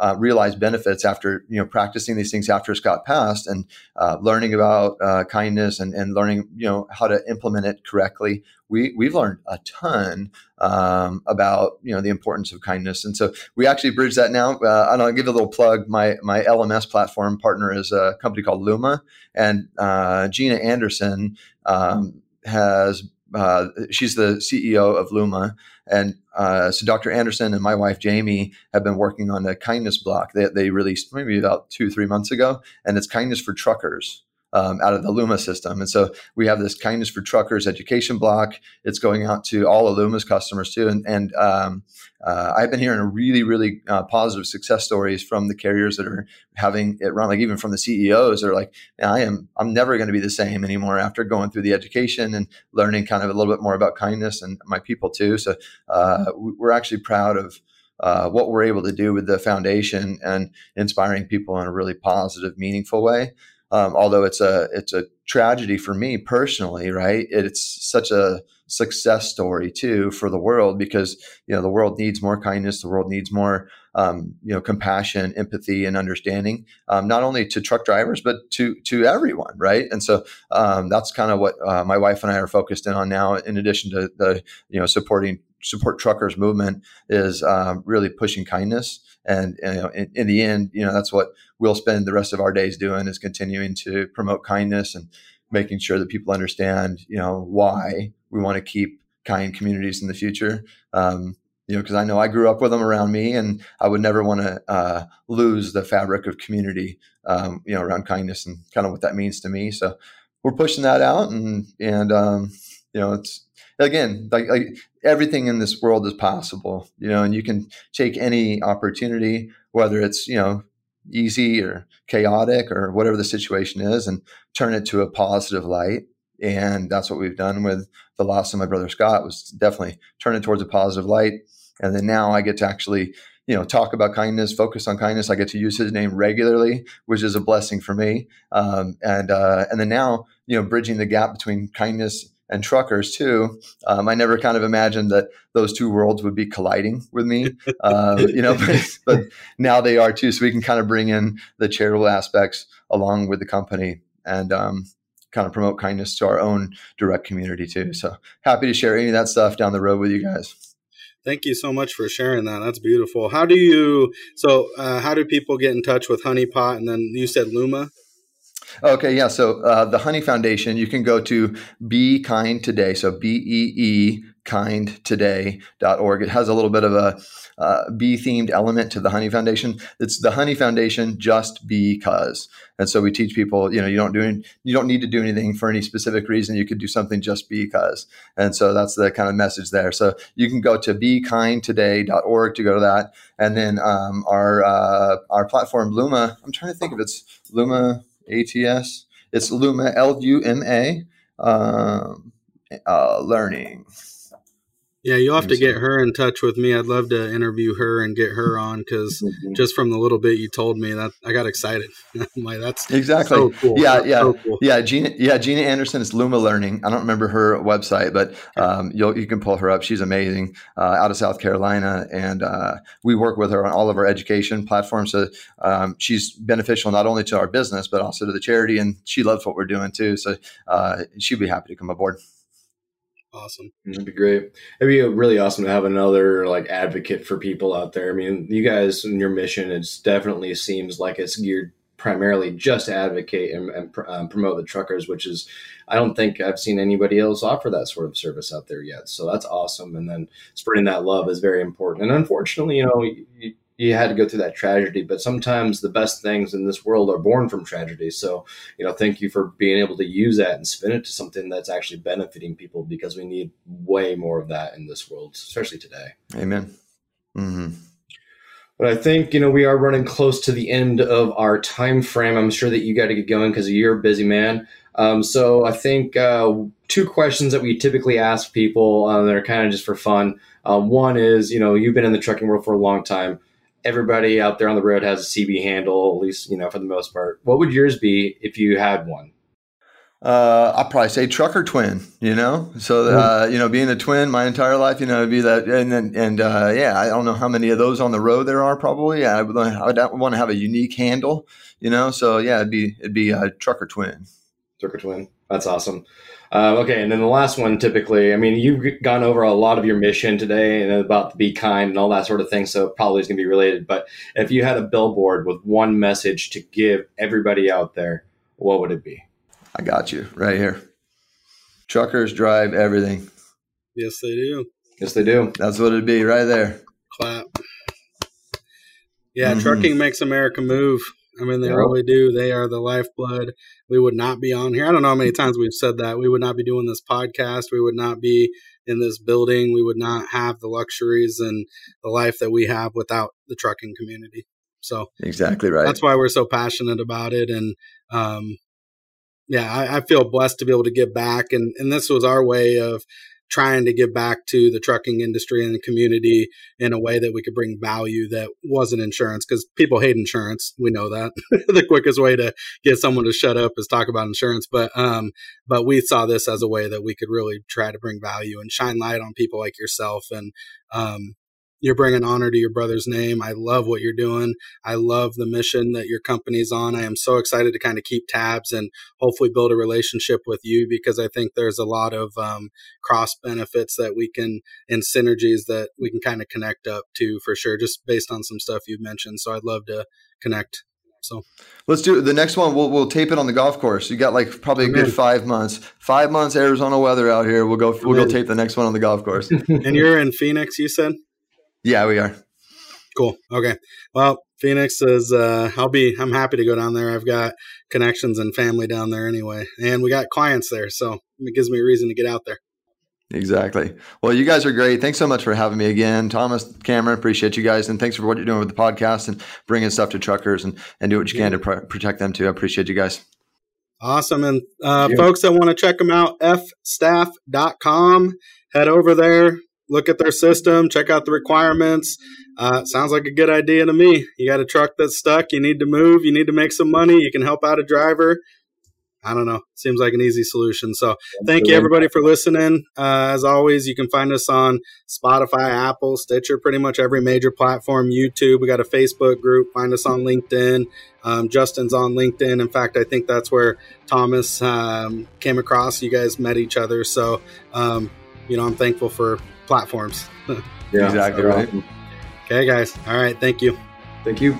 uh, benefits after you know practicing these things after Scott passed and uh, learning about uh, kindness and, and learning you know how to implement it correctly. We we've learned a ton um, about you know the importance of kindness, and so we actually bridge that now. Uh, and I'll give a little plug. My my LMS platform partner is a company called Luma, and uh, Gina Anderson um, has uh, she's the CEO of Luma, and uh, so Dr. Anderson and my wife Jamie have been working on a kindness block that they released maybe about two three months ago, and it's kindness for truckers um, out of the Luma system. And so we have this kindness for truckers education block. It's going out to all of Luma's customers too. And, and um, uh, I've been hearing really, really uh, positive success stories from the carriers that are having it run. Like even from the CEOs, they're like, I am, I'm never going to be the same anymore after going through the education and learning kind of a little bit more about kindness and my people too. So uh, we're actually proud of. Uh, what we're able to do with the foundation and inspiring people in a really positive, meaningful way. Um, although it's a it's a tragedy for me personally, right? It's such a success story too for the world because you know the world needs more kindness, the world needs more um, you know compassion, empathy, and understanding, um, not only to truck drivers but to to everyone, right? And so um, that's kind of what uh, my wife and I are focused in on now. In addition to the you know supporting support truckers movement is um, really pushing kindness. And, you know, in, in, the end you know that's what we'll spend the rest of our days doing is continuing to promote kindness and making sure that people understand you know why we want to keep kind communities in the future. Um, you know because i know i grew up with them around me and i would never want to uh, lose the fabric of community um, you know around kindness and kind of what that means to me. So we're pushing that out and and um, you know it's again like, like everything in this world is possible, you know, and you can take any opportunity, whether it's, you know, easy or chaotic or whatever the situation is, and turn it to a positive light. And that's what we've done with the loss of my brother Scott was definitely turn it towards a positive light. And then now I get to actually, you know, talk about kindness, focus on kindness. I get to use his name regularly, which is a blessing for me. Um, and uh, and then now, you know, bridging the gap between kindness and truckers too. Um, I never kind of imagined that those two worlds would be colliding with me, uh, you know, but, but, now they are too. So we can kind of bring in the charitable aspects along with the company and um, kind of promote kindness to our own direct community too. So happy to share any of that stuff down the road with you guys. Thank you so much for sharing that. That's beautiful. How do you? So, uh, how do people get in touch with Honeypot? And then you said Luma. Okay, yeah. So uh, the Honey Foundation, you can go to Be Kind Today. So B E E kindtoday.org. It has a little bit of a uh, bee themed element to the Honey Foundation. It's the Honey Foundation just because. And so we teach people, you know, you don't do any, you don't need to do anything for any specific reason. You could do something just because. And so that's the kind of message there. So you can go to bekindtoday.org to go to that. And then um, our uh, our platform Luma, I'm trying to think if it's Luma ATS. It's Luma, L U M A, um, uh, learning. Yeah, you'll have to get her in touch with me. I'd love to interview her and get her on because mm-hmm. just from the little bit you told me, that I got excited. like that's exactly so cool. Yeah, yeah, so cool. yeah. Gina, yeah, Gina Anderson is Luma Learning. I don't remember her website, but um, you you can pull her up. She's amazing, uh, out of South Carolina, and uh, we work with her on all of our education platforms. So um, she's beneficial not only to our business but also to the charity, and she loves what we're doing too. So uh, she'd be happy to come aboard. Awesome. That'd be great. It'd be really awesome to have another like advocate for people out there. I mean, you guys and your mission, it definitely seems like it's geared primarily just to advocate and, and um, promote the truckers, which is, I don't think I've seen anybody else offer that sort of service out there yet. So that's awesome. And then spreading that love is very important. And unfortunately, you know, you, you had to go through that tragedy. But sometimes the best things in this world are born from tragedy. So, you know, thank you for being able to use that and spin it to something that's actually benefiting people because we need way more of that in this world, especially today. Amen. Mm-hmm. But I think you know we are running close to the end of our time frame. I'm sure that you got to get going because you're a busy man. Um, so I think uh, two questions that we typically ask people uh, that are kind of just for fun. Uh, one is, you know, you've been in the trucking world for a long time everybody out there on the road has a CB handle, at least you know for the most part. What would yours be if you had one? Uh, I'll probably say trucker twin. You know, so uh, you know, being a twin my entire life, you know, it'd be that, and then and uh, yeah, I don't know how many of those on the road there are. Probably, I would, I would want to have a unique handle. You know, so yeah, it'd be it'd be a trucker twin. Trucker twin. That's awesome. Uh, okay, and then the last one, typically, I mean, you've gone over a lot of your mission today and about to be kind and all that sort of thing, so probably is going to be related. But if you had a billboard with one message to give everybody out there, what would it be? I got you right here. Truckers drive everything. Yes, they do. Yes, they do. That's what it'd be right there. Clap. Yeah, mm-hmm. trucking makes America move. I mean, they yep. really do. They are the lifeblood. We would not be on here. I don't know how many times we've said that. We would not be doing this podcast. We would not be in this building. We would not have the luxuries and the life that we have without the trucking community. So exactly right. That's why we're so passionate about it. And um, yeah, I, I, feel blessed to be able to give back. And and this was our way of trying to give back to the trucking industry and the community in a way that we could bring value that wasn't insurance because people hate insurance. We know that the quickest way to get someone to shut up is talk about insurance. But, um, but we saw this as a way that we could really try to bring value and shine light on people like yourself and, um, you're bringing honor to your brother's name. I love what you're doing. I love the mission that your company's on. I am so excited to kind of keep tabs and hopefully build a relationship with you because I think there's a lot of um, cross benefits that we can and synergies that we can kind of connect up to for sure, just based on some stuff you've mentioned. So I'd love to connect. So let's do the next one. We'll, we'll tape it on the golf course. You got like probably a good five months, five months Arizona weather out here. We'll go, we'll go tape the next one on the golf course. and you're in Phoenix, you said? Yeah, we are. Cool. Okay. Well, Phoenix is. Uh, I'll be. I'm happy to go down there. I've got connections and family down there anyway, and we got clients there, so it gives me a reason to get out there. Exactly. Well, you guys are great. Thanks so much for having me again, Thomas, Cameron. Appreciate you guys, and thanks for what you're doing with the podcast and bringing stuff to truckers and and do what you can to pr- protect them too. I appreciate you guys. Awesome. And uh, folks that want to check them out, fstaff.com. Head over there, look at their system, check out the requirements. Uh, sounds like a good idea to me. You got a truck that's stuck, you need to move, you need to make some money, you can help out a driver. I don't know. Seems like an easy solution. So thank you everybody for listening. Uh, as always, you can find us on Spotify, Apple, Stitcher, pretty much every major platform, YouTube. We got a Facebook group. Find us on LinkedIn. Um, Justin's on LinkedIn. In fact, I think that's where Thomas um, came across. You guys met each other. So, um, you know, I'm thankful for platforms. yeah, exactly right. Okay, guys. All right. Thank you. Thank you.